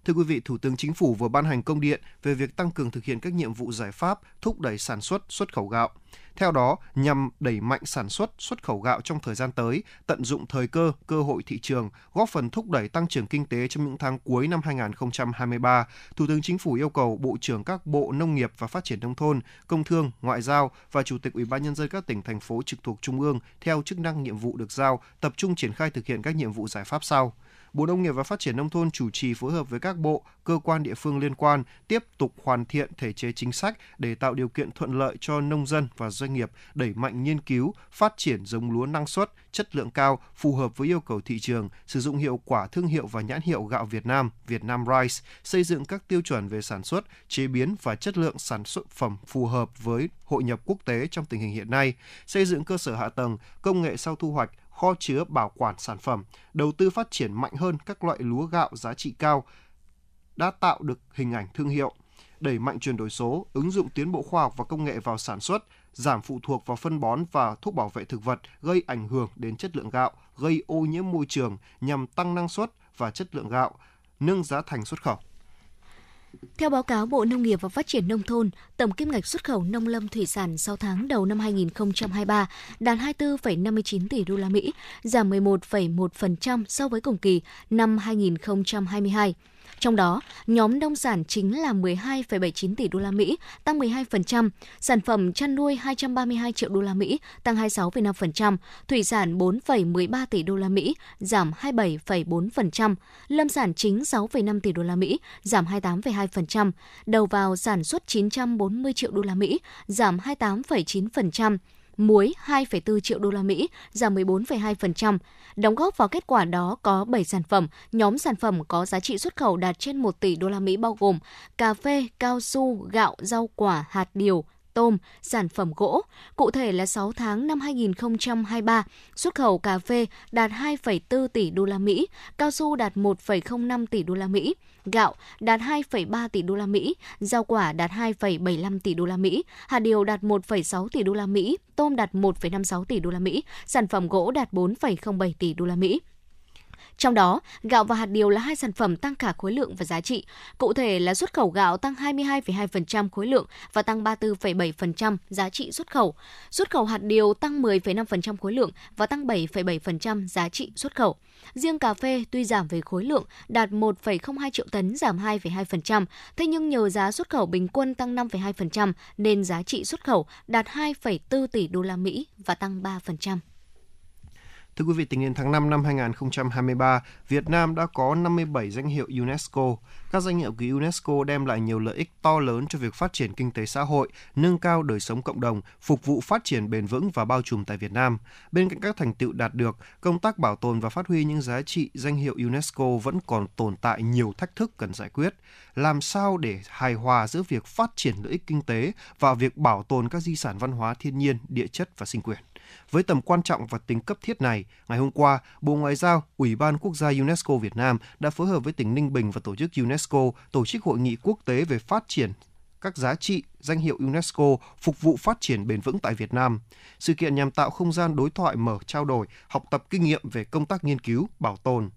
Thưa quý vị, Thủ tướng Chính phủ vừa ban hành công điện về việc tăng cường thực hiện các nhiệm vụ giải pháp thúc đẩy sản xuất, xuất khẩu gạo. Theo đó, nhằm đẩy mạnh sản xuất, xuất khẩu gạo trong thời gian tới, tận dụng thời cơ, cơ hội thị trường, góp phần thúc đẩy tăng trưởng kinh tế trong những tháng cuối năm 2023, Thủ tướng Chính phủ yêu cầu Bộ trưởng các Bộ Nông nghiệp và Phát triển Nông thôn, Công thương, Ngoại giao và Chủ tịch Ủy ban Nhân dân các tỉnh, thành phố trực thuộc Trung ương theo chức năng nhiệm vụ được giao, tập trung triển khai thực hiện các nhiệm vụ giải pháp sau. Bộ Nông nghiệp và Phát triển Nông thôn chủ trì phối hợp với các bộ, cơ quan địa phương liên quan tiếp tục hoàn thiện thể chế chính sách để tạo điều kiện thuận lợi cho nông dân và doanh nghiệp đẩy mạnh nghiên cứu, phát triển giống lúa năng suất, chất lượng cao, phù hợp với yêu cầu thị trường, sử dụng hiệu quả thương hiệu và nhãn hiệu gạo Việt Nam, Việt Nam Rice, xây dựng các tiêu chuẩn về sản xuất, chế biến và chất lượng sản xuất phẩm phù hợp với hội nhập quốc tế trong tình hình hiện nay, xây dựng cơ sở hạ tầng, công nghệ sau thu hoạch, kho chứa bảo quản sản phẩm, đầu tư phát triển mạnh hơn các loại lúa gạo giá trị cao đã tạo được hình ảnh thương hiệu, đẩy mạnh chuyển đổi số, ứng dụng tiến bộ khoa học và công nghệ vào sản xuất, giảm phụ thuộc vào phân bón và thuốc bảo vệ thực vật gây ảnh hưởng đến chất lượng gạo, gây ô nhiễm môi trường nhằm tăng năng suất và chất lượng gạo, nâng giá thành xuất khẩu. Theo báo cáo Bộ Nông nghiệp và Phát triển Nông thôn, tổng kim ngạch xuất khẩu nông lâm thủy sản 6 tháng đầu năm 2023 đạt 24,59 tỷ đô la Mỹ, giảm 11,1% so với cùng kỳ năm 2022. Trong đó, nhóm nông sản chính là 12,79 tỷ đô la Mỹ, tăng 12%, sản phẩm chăn nuôi 232 triệu đô la Mỹ, tăng 26,5%, thủy sản 4,13 tỷ đô la Mỹ, giảm 27,4%, lâm sản chính 6,5 tỷ đô la Mỹ, giảm 28,2%, đầu vào sản xuất 940 triệu đô la Mỹ, giảm 28,9%, muối 2,4 triệu đô la Mỹ, giảm 14,2%. Đóng góp vào kết quả đó có 7 sản phẩm, nhóm sản phẩm có giá trị xuất khẩu đạt trên 1 tỷ đô la Mỹ bao gồm cà phê, cao su, gạo, rau quả, hạt điều, tôm, sản phẩm gỗ. Cụ thể là 6 tháng năm 2023, xuất khẩu cà phê đạt 2,4 tỷ đô la Mỹ, cao su đạt 1,05 tỷ đô la Mỹ, gạo đạt 2,3 tỷ đô la Mỹ, rau quả đạt 2,75 tỷ đô la Mỹ, hạt điều đạt 1,6 tỷ đô la Mỹ, tôm đạt 1,56 tỷ đô la Mỹ, sản phẩm gỗ đạt 4,07 tỷ đô la Mỹ. Trong đó, gạo và hạt điều là hai sản phẩm tăng cả khối lượng và giá trị. Cụ thể là xuất khẩu gạo tăng 22,2% khối lượng và tăng 34,7% giá trị xuất khẩu. Xuất khẩu hạt điều tăng 10,5% khối lượng và tăng 7,7% giá trị xuất khẩu. Riêng cà phê tuy giảm về khối lượng đạt 1,02 triệu tấn giảm 2,2%, thế nhưng nhờ giá xuất khẩu bình quân tăng 5,2% nên giá trị xuất khẩu đạt 2,4 tỷ đô la Mỹ và tăng 3%. Thưa quý vị, tính đến tháng 5 năm 2023, Việt Nam đã có 57 danh hiệu UNESCO. Các danh hiệu của UNESCO đem lại nhiều lợi ích to lớn cho việc phát triển kinh tế xã hội, nâng cao đời sống cộng đồng, phục vụ phát triển bền vững và bao trùm tại Việt Nam. Bên cạnh các thành tựu đạt được, công tác bảo tồn và phát huy những giá trị danh hiệu UNESCO vẫn còn tồn tại nhiều thách thức cần giải quyết. Làm sao để hài hòa giữa việc phát triển lợi ích kinh tế và việc bảo tồn các di sản văn hóa thiên nhiên, địa chất và sinh quyền? Với tầm quan trọng và tính cấp thiết này, ngày hôm qua, Bộ Ngoại giao, Ủy ban Quốc gia UNESCO Việt Nam đã phối hợp với tỉnh Ninh Bình và tổ chức UNESCO tổ chức hội nghị quốc tế về phát triển các giá trị danh hiệu UNESCO phục vụ phát triển bền vững tại Việt Nam. Sự kiện nhằm tạo không gian đối thoại mở trao đổi, học tập kinh nghiệm về công tác nghiên cứu, bảo tồn,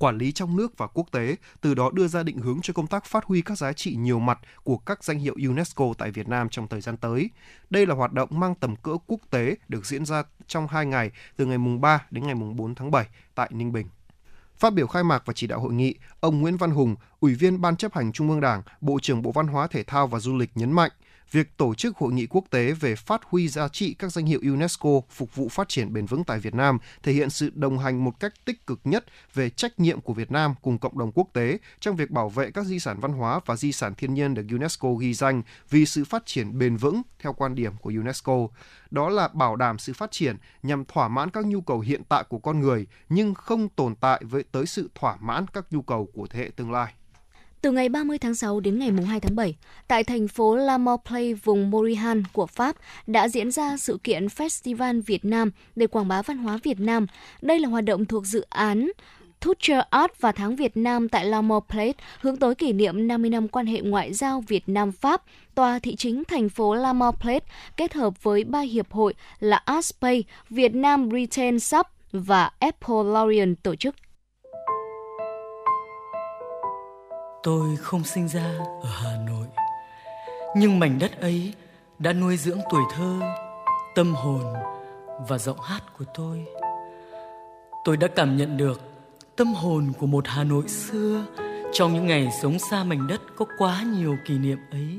quản lý trong nước và quốc tế, từ đó đưa ra định hướng cho công tác phát huy các giá trị nhiều mặt của các danh hiệu UNESCO tại Việt Nam trong thời gian tới. Đây là hoạt động mang tầm cỡ quốc tế được diễn ra trong 2 ngày từ ngày mùng 3 đến ngày mùng 4 tháng 7 tại Ninh Bình. Phát biểu khai mạc và chỉ đạo hội nghị, ông Nguyễn Văn Hùng, Ủy viên Ban chấp hành Trung ương Đảng, Bộ trưởng Bộ Văn hóa Thể thao và Du lịch nhấn mạnh, việc tổ chức hội nghị quốc tế về phát huy giá trị các danh hiệu UNESCO phục vụ phát triển bền vững tại Việt Nam thể hiện sự đồng hành một cách tích cực nhất về trách nhiệm của Việt Nam cùng cộng đồng quốc tế trong việc bảo vệ các di sản văn hóa và di sản thiên nhiên được UNESCO ghi danh vì sự phát triển bền vững theo quan điểm của UNESCO. Đó là bảo đảm sự phát triển nhằm thỏa mãn các nhu cầu hiện tại của con người nhưng không tồn tại với tới sự thỏa mãn các nhu cầu của thế hệ tương lai. Từ ngày 30 tháng 6 đến ngày 2 tháng 7, tại thành phố La Play vùng Morihan của Pháp đã diễn ra sự kiện Festival Việt Nam để quảng bá văn hóa Việt Nam. Đây là hoạt động thuộc dự án Future Art và tháng Việt Nam tại La Place hướng tới kỷ niệm 50 năm quan hệ ngoại giao Việt Nam-Pháp. Tòa thị chính thành phố La Place kết hợp với ba hiệp hội là Artspay, Việt Nam Retail Sub và Apple Lorient tổ chức. Tôi không sinh ra ở Hà Nội. Nhưng mảnh đất ấy đã nuôi dưỡng tuổi thơ, Tâm hồn và giọng hát của tôi. Tôi đã cảm nhận được tâm hồn của một Hà Nội xưa Trong những ngày sống xa mảnh đất có quá nhiều kỷ niệm ấy.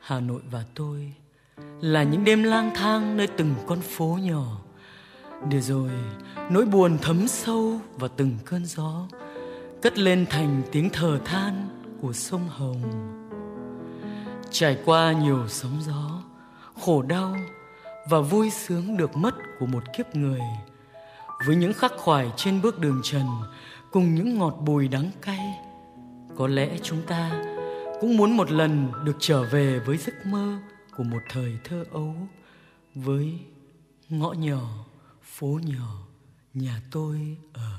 Hà Nội và tôi là những đêm lang thang nơi từng con phố nhỏ, để rồi nỗi buồn thấm sâu vào từng cơn gió cất lên thành tiếng thở than của sông Hồng. Trải qua nhiều sóng gió, khổ đau và vui sướng được mất của một kiếp người, với những khắc khoải trên bước đường trần cùng những ngọt bùi đắng cay, có lẽ chúng ta cũng muốn một lần được trở về với giấc mơ của một thời thơ ấu với ngõ nhỏ, phố nhỏ, nhà tôi ở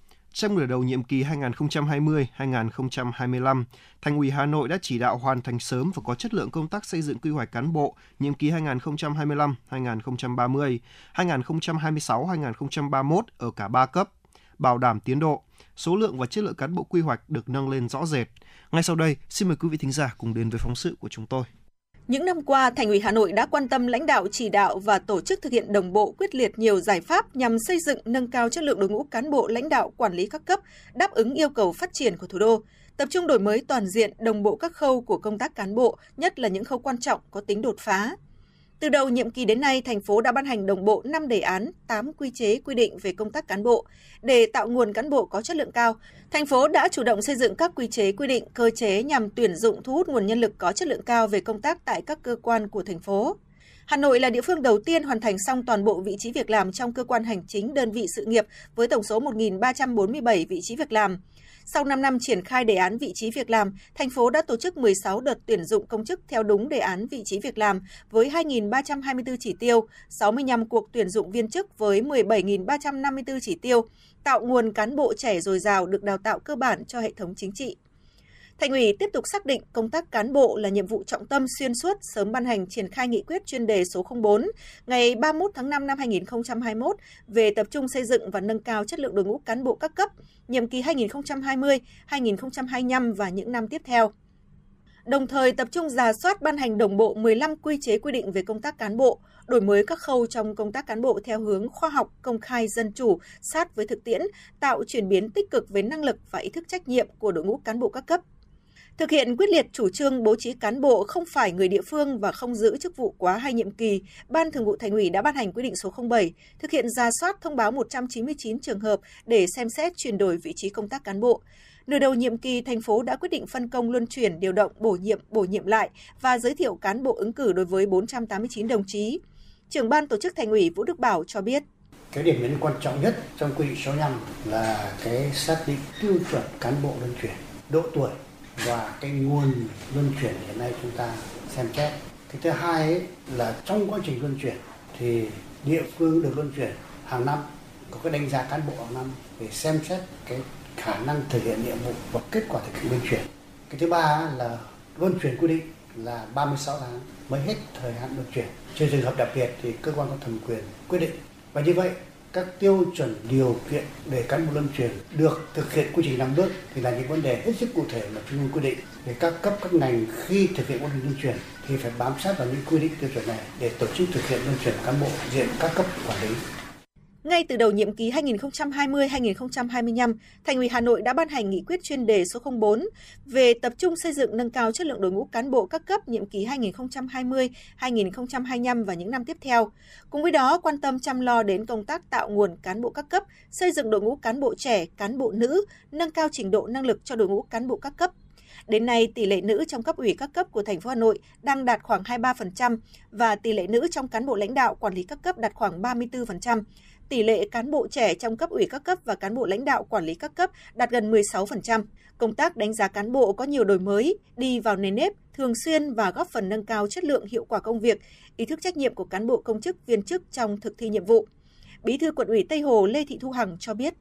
trong nửa đầu nhiệm kỳ 2020-2025, Thành ủy Hà Nội đã chỉ đạo hoàn thành sớm và có chất lượng công tác xây dựng quy hoạch cán bộ nhiệm kỳ 2025-2030, 2026-2031 ở cả ba cấp, bảo đảm tiến độ, số lượng và chất lượng cán bộ quy hoạch được nâng lên rõ rệt. Ngay sau đây, xin mời quý vị thính giả cùng đến với phóng sự của chúng tôi. Những năm qua, Thành ủy Hà Nội đã quan tâm lãnh đạo chỉ đạo và tổ chức thực hiện đồng bộ quyết liệt nhiều giải pháp nhằm xây dựng nâng cao chất lượng đội ngũ cán bộ lãnh đạo quản lý các cấp, đáp ứng yêu cầu phát triển của thủ đô, tập trung đổi mới toàn diện đồng bộ các khâu của công tác cán bộ, nhất là những khâu quan trọng có tính đột phá. Từ đầu nhiệm kỳ đến nay, thành phố đã ban hành đồng bộ 5 đề án, 8 quy chế quy định về công tác cán bộ. Để tạo nguồn cán bộ có chất lượng cao, thành phố đã chủ động xây dựng các quy chế quy định, cơ chế nhằm tuyển dụng thu hút nguồn nhân lực có chất lượng cao về công tác tại các cơ quan của thành phố. Hà Nội là địa phương đầu tiên hoàn thành xong toàn bộ vị trí việc làm trong cơ quan hành chính đơn vị sự nghiệp với tổng số 1.347 vị trí việc làm. Sau 5 năm triển khai đề án vị trí việc làm, thành phố đã tổ chức 16 đợt tuyển dụng công chức theo đúng đề án vị trí việc làm với 2.324 chỉ tiêu, 65 cuộc tuyển dụng viên chức với 17.354 chỉ tiêu, tạo nguồn cán bộ trẻ dồi dào được đào tạo cơ bản cho hệ thống chính trị. Thành ủy tiếp tục xác định công tác cán bộ là nhiệm vụ trọng tâm xuyên suốt, sớm ban hành triển khai nghị quyết chuyên đề số 04 ngày 31 tháng 5 năm 2021 về tập trung xây dựng và nâng cao chất lượng đội ngũ cán bộ các cấp, nhiệm kỳ 2020-2025 và những năm tiếp theo. Đồng thời tập trung giả soát ban hành đồng bộ 15 quy chế quy định về công tác cán bộ, đổi mới các khâu trong công tác cán bộ theo hướng khoa học, công khai, dân chủ, sát với thực tiễn, tạo chuyển biến tích cực về năng lực và ý thức trách nhiệm của đội ngũ cán bộ các cấp. Thực hiện quyết liệt chủ trương bố trí cán bộ không phải người địa phương và không giữ chức vụ quá hai nhiệm kỳ, Ban Thường vụ Thành ủy đã ban hành quyết định số 07, thực hiện ra soát thông báo 199 trường hợp để xem xét chuyển đổi vị trí công tác cán bộ. Nửa đầu nhiệm kỳ, thành phố đã quyết định phân công luân chuyển, điều động, bổ nhiệm, bổ nhiệm lại và giới thiệu cán bộ ứng cử đối với 489 đồng chí. Trưởng ban tổ chức Thành ủy Vũ Đức Bảo cho biết. Cái điểm nhấn quan trọng nhất trong quy định 65 là cái xác định tiêu chuẩn cán bộ luân chuyển, độ tuổi và cái nguồn luân chuyển hiện nay chúng ta xem xét. Cái thứ hai ấy là trong quá trình luân chuyển thì địa phương được luân chuyển hàng năm, có cái đánh giá cán bộ hàng năm để xem xét cái khả năng thực hiện nhiệm vụ và kết quả thực hiện luân chuyển. Cái thứ ba là luân chuyển quy định là 36 tháng mới hết thời hạn luân chuyển. Trừ trường hợp đặc biệt thì cơ quan có thẩm quyền quyết định. Và như vậy các tiêu chuẩn điều kiện để cán bộ lâm chuyển được thực hiện quy trình năm bước thì là những vấn đề hết sức cụ thể mà trung ương quy định để các cấp, các ngành khi thực hiện quá trình luân chuyển thì phải bám sát vào những quy định tiêu chuẩn này để tổ chức thực hiện luân chuyển cán bộ diện các cấp quản lý. Ngay từ đầu nhiệm kỳ 2020-2025, Thành ủy Hà Nội đã ban hành nghị quyết chuyên đề số 04 về tập trung xây dựng nâng cao chất lượng đội ngũ cán bộ các cấp nhiệm kỳ 2020-2025 và những năm tiếp theo. Cùng với đó, quan tâm chăm lo đến công tác tạo nguồn cán bộ các cấp, xây dựng đội ngũ cán bộ trẻ, cán bộ nữ, nâng cao trình độ năng lực cho đội ngũ cán bộ các cấp. Đến nay, tỷ lệ nữ trong cấp ủy các cấp của thành phố Hà Nội đang đạt khoảng 23% và tỷ lệ nữ trong cán bộ lãnh đạo quản lý các cấp đạt khoảng 34% tỷ lệ cán bộ trẻ trong cấp ủy các cấp và cán bộ lãnh đạo quản lý các cấp đạt gần 16%. Công tác đánh giá cán bộ có nhiều đổi mới, đi vào nền nếp, thường xuyên và góp phần nâng cao chất lượng hiệu quả công việc, ý thức trách nhiệm của cán bộ công chức viên chức trong thực thi nhiệm vụ. Bí thư quận ủy Tây Hồ Lê Thị Thu Hằng cho biết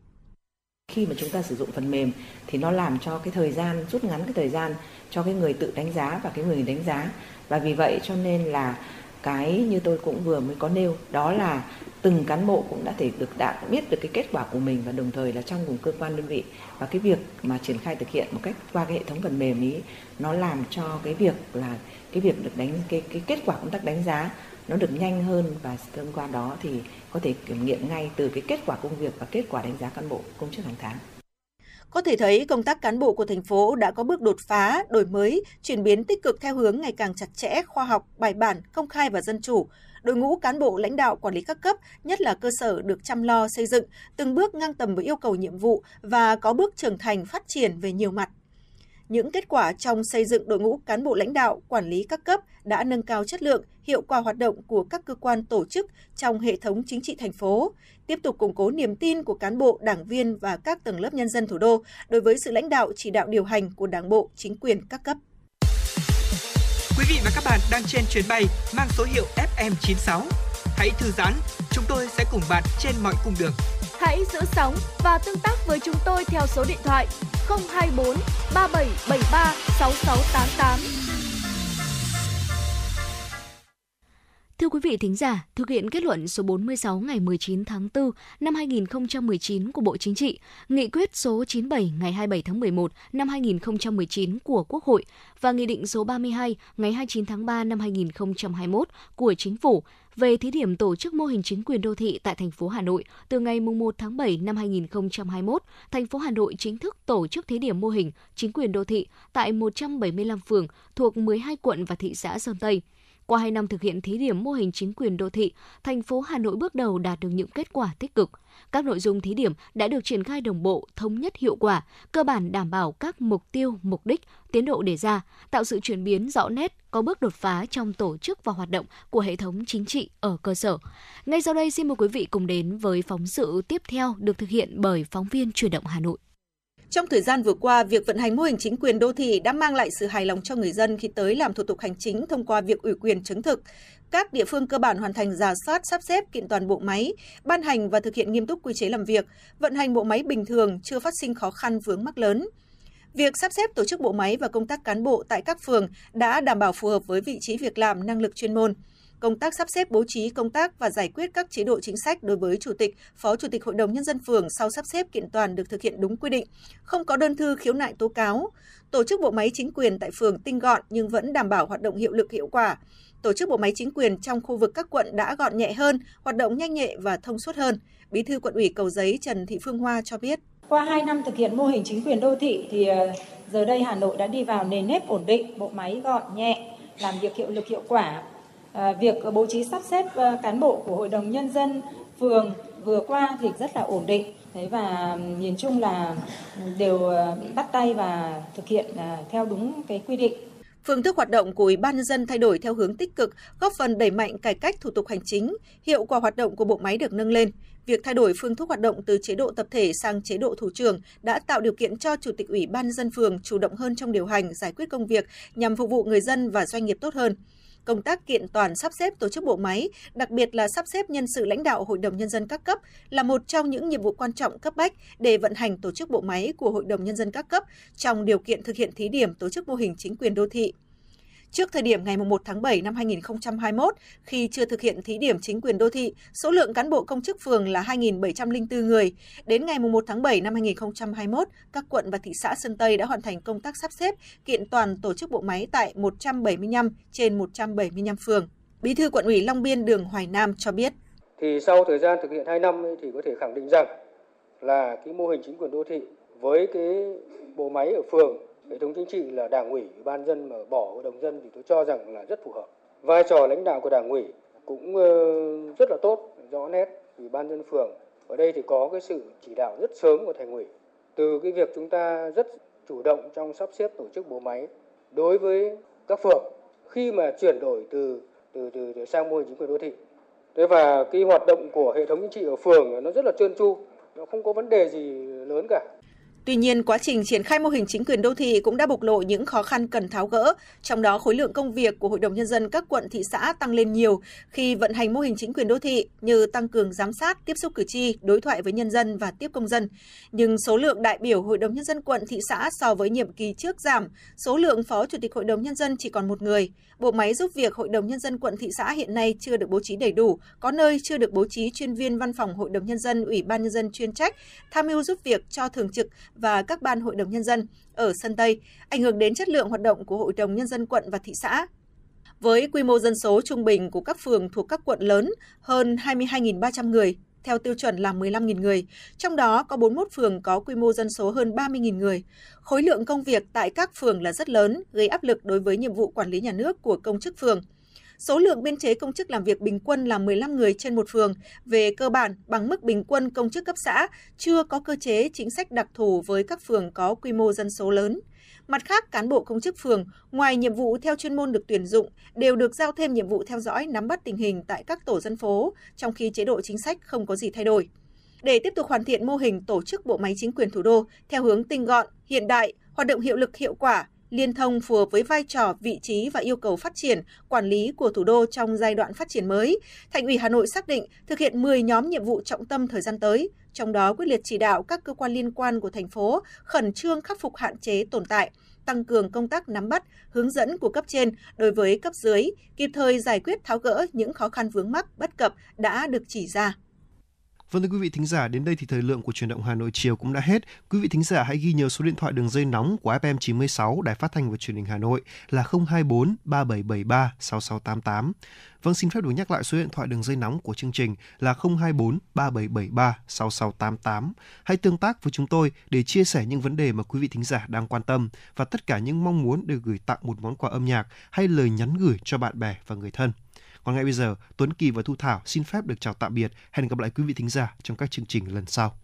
khi mà chúng ta sử dụng phần mềm thì nó làm cho cái thời gian rút ngắn cái thời gian cho cái người tự đánh giá và cái người đánh giá và vì vậy cho nên là cái như tôi cũng vừa mới có nêu, đó là từng cán bộ cũng đã thể được đã biết được cái kết quả của mình và đồng thời là trong cùng cơ quan đơn vị và cái việc mà triển khai thực hiện một cách qua cái hệ thống phần mềm ý, nó làm cho cái việc là cái việc được đánh, cái cái kết quả công tác đánh giá nó được nhanh hơn và thông qua đó thì có thể kiểm nghiệm ngay từ cái kết quả công việc và kết quả đánh giá cán bộ, công chức hàng tháng. Có thể thấy công tác cán bộ của thành phố đã có bước đột phá, đổi mới, chuyển biến tích cực theo hướng ngày càng chặt chẽ, khoa học, bài bản, công khai và dân chủ. Đội ngũ cán bộ lãnh đạo quản lý các cấp, nhất là cơ sở được chăm lo xây dựng, từng bước ngang tầm với yêu cầu nhiệm vụ và có bước trưởng thành phát triển về nhiều mặt. Những kết quả trong xây dựng đội ngũ cán bộ lãnh đạo, quản lý các cấp đã nâng cao chất lượng, hiệu quả hoạt động của các cơ quan tổ chức trong hệ thống chính trị thành phố, tiếp tục củng cố niềm tin của cán bộ, đảng viên và các tầng lớp nhân dân thủ đô đối với sự lãnh đạo chỉ đạo điều hành của Đảng bộ, chính quyền các cấp. Quý vị và các bạn đang trên chuyến bay mang số hiệu FM96. Hãy thư giãn, chúng tôi sẽ cùng bạn trên mọi cung đường. Hãy giữ sóng và tương tác với chúng tôi theo số điện thoại 024 3773 6688. Thưa quý vị thính giả, thực hiện kết luận số 46 ngày 19 tháng 4 năm 2019 của Bộ Chính trị, nghị quyết số 97 ngày 27 tháng 11 năm 2019 của Quốc hội và nghị định số 32 ngày 29 tháng 3 năm 2021 của Chính phủ về thí điểm tổ chức mô hình chính quyền đô thị tại thành phố Hà Nội từ ngày 1 tháng 7 năm 2021, thành phố Hà Nội chính thức tổ chức thí điểm mô hình chính quyền đô thị tại 175 phường thuộc 12 quận và thị xã Sơn Tây. Qua 2 năm thực hiện thí điểm mô hình chính quyền đô thị, thành phố Hà Nội bước đầu đạt được những kết quả tích cực. Các nội dung thí điểm đã được triển khai đồng bộ, thống nhất hiệu quả, cơ bản đảm bảo các mục tiêu, mục đích, tiến độ đề ra, tạo sự chuyển biến rõ nét, có bước đột phá trong tổ chức và hoạt động của hệ thống chính trị ở cơ sở. Ngay sau đây xin mời quý vị cùng đến với phóng sự tiếp theo được thực hiện bởi phóng viên Truyền động Hà Nội. Trong thời gian vừa qua, việc vận hành mô hình chính quyền đô thị đã mang lại sự hài lòng cho người dân khi tới làm thủ tục hành chính thông qua việc ủy quyền chứng thực. Các địa phương cơ bản hoàn thành giả soát, sắp xếp kiện toàn bộ máy, ban hành và thực hiện nghiêm túc quy chế làm việc, vận hành bộ máy bình thường, chưa phát sinh khó khăn vướng mắc lớn. Việc sắp xếp tổ chức bộ máy và công tác cán bộ tại các phường đã đảm bảo phù hợp với vị trí việc làm, năng lực chuyên môn công tác sắp xếp bố trí công tác và giải quyết các chế độ chính sách đối với chủ tịch, phó chủ tịch hội đồng nhân dân phường sau sắp xếp kiện toàn được thực hiện đúng quy định, không có đơn thư khiếu nại tố cáo. Tổ chức bộ máy chính quyền tại phường tinh gọn nhưng vẫn đảm bảo hoạt động hiệu lực hiệu quả. Tổ chức bộ máy chính quyền trong khu vực các quận đã gọn nhẹ hơn, hoạt động nhanh nhẹ và thông suốt hơn. Bí thư quận ủy Cầu Giấy Trần Thị Phương Hoa cho biết. Qua 2 năm thực hiện mô hình chính quyền đô thị thì ờ, giờ đây Hà Nội đã đi vào nền nếp ổn định, bộ máy gọn nhẹ, làm việc hiệu lực hiệu quả, Ờ, việc bố trí sắp xếp ờ, cán bộ của hội đồng nhân dân phường vừa qua thì rất là ổn định Thế và nhìn chung là đều ờ, bắt tay và thực hiện theo đúng cái quy định. Phương thức hoạt động của Ủy ban nhân dân thay đổi theo hướng tích cực, góp phần đẩy mạnh cải cách thủ tục hành chính, hiệu quả hoạt động của bộ máy được nâng lên. Việc thay đổi phương thức hoạt động từ chế độ tập thể sang chế độ thủ trưởng đã tạo điều kiện cho Chủ tịch Ủy ban nhân dân phường chủ động hơn trong điều hành, giải quyết công việc nhằm phục vụ người dân và doanh nghiệp tốt hơn công tác kiện toàn sắp xếp tổ chức bộ máy, đặc biệt là sắp xếp nhân sự lãnh đạo Hội đồng Nhân dân các cấp là một trong những nhiệm vụ quan trọng cấp bách để vận hành tổ chức bộ máy của Hội đồng Nhân dân các cấp trong điều kiện thực hiện thí điểm tổ chức mô hình chính quyền đô thị. Trước thời điểm ngày 1 tháng 7 năm 2021, khi chưa thực hiện thí điểm chính quyền đô thị, số lượng cán bộ công chức phường là 2.704 người. Đến ngày 1 tháng 7 năm 2021, các quận và thị xã Sơn Tây đã hoàn thành công tác sắp xếp, kiện toàn tổ chức bộ máy tại 175 trên 175 phường. Bí thư quận ủy Long Biên Đường Hoài Nam cho biết. Thì sau thời gian thực hiện 2 năm thì có thể khẳng định rằng là cái mô hình chính quyền đô thị với cái bộ máy ở phường hệ thống chính trị là đảng ủy ủy ban dân mà bỏ hội đồng dân thì tôi cho rằng là rất phù hợp. Vai trò lãnh đạo của đảng ủy cũng ờ, rất là tốt rõ nét ủy ban dân phường. Ở đây thì có cái sự chỉ đạo rất sớm của thành ủy. Từ cái việc chúng ta rất chủ động trong sắp xếp tổ chức bộ máy đối với các phường khi mà chuyển đổi từ từ từ, từ sang mô hình chính quyền đô thị. Thế và cái hoạt động của hệ thống chính trị ở phường nó rất là trơn tru, nó không có vấn đề gì lớn cả. Tuy nhiên, quá trình triển khai mô hình chính quyền đô thị cũng đã bộc lộ những khó khăn cần tháo gỡ, trong đó khối lượng công việc của Hội đồng Nhân dân các quận thị xã tăng lên nhiều khi vận hành mô hình chính quyền đô thị như tăng cường giám sát, tiếp xúc cử tri, đối thoại với nhân dân và tiếp công dân. Nhưng số lượng đại biểu Hội đồng Nhân dân quận thị xã so với nhiệm kỳ trước giảm, số lượng Phó Chủ tịch Hội đồng Nhân dân chỉ còn một người. Bộ máy giúp việc Hội đồng Nhân dân quận thị xã hiện nay chưa được bố trí đầy đủ, có nơi chưa được bố trí chuyên viên văn phòng Hội đồng Nhân dân, Ủy ban Nhân dân chuyên trách, tham mưu giúp việc cho thường trực và các ban hội đồng nhân dân ở sân Tây, ảnh hưởng đến chất lượng hoạt động của Hội đồng Nhân dân quận và thị xã. Với quy mô dân số trung bình của các phường thuộc các quận lớn hơn 22.300 người, theo tiêu chuẩn là 15.000 người, trong đó có 41 phường có quy mô dân số hơn 30.000 người. Khối lượng công việc tại các phường là rất lớn, gây áp lực đối với nhiệm vụ quản lý nhà nước của công chức phường. Số lượng biên chế công chức làm việc bình quân là 15 người trên một phường, về cơ bản bằng mức bình quân công chức cấp xã, chưa có cơ chế chính sách đặc thù với các phường có quy mô dân số lớn. Mặt khác, cán bộ công chức phường, ngoài nhiệm vụ theo chuyên môn được tuyển dụng, đều được giao thêm nhiệm vụ theo dõi nắm bắt tình hình tại các tổ dân phố, trong khi chế độ chính sách không có gì thay đổi. Để tiếp tục hoàn thiện mô hình tổ chức bộ máy chính quyền thủ đô theo hướng tinh gọn, hiện đại, hoạt động hiệu lực hiệu quả, liên thông phù hợp với vai trò, vị trí và yêu cầu phát triển, quản lý của thủ đô trong giai đoạn phát triển mới, Thành ủy Hà Nội xác định thực hiện 10 nhóm nhiệm vụ trọng tâm thời gian tới, trong đó quyết liệt chỉ đạo các cơ quan liên quan của thành phố khẩn trương khắc phục hạn chế tồn tại, tăng cường công tác nắm bắt, hướng dẫn của cấp trên đối với cấp dưới, kịp thời giải quyết tháo gỡ những khó khăn vướng mắc bất cập đã được chỉ ra. Vâng thưa quý vị thính giả, đến đây thì thời lượng của truyền động Hà Nội chiều cũng đã hết. Quý vị thính giả hãy ghi nhớ số điện thoại đường dây nóng của FM 96 Đài Phát thanh và Truyền hình Hà Nội là 024 3773 6688. Vâng xin phép được nhắc lại số điện thoại đường dây nóng của chương trình là 024 3773 6688. Hãy tương tác với chúng tôi để chia sẻ những vấn đề mà quý vị thính giả đang quan tâm và tất cả những mong muốn được gửi tặng một món quà âm nhạc hay lời nhắn gửi cho bạn bè và người thân. Còn ngay bây giờ, Tuấn Kỳ và Thu Thảo xin phép được chào tạm biệt. Hẹn gặp lại quý vị thính giả trong các chương trình lần sau.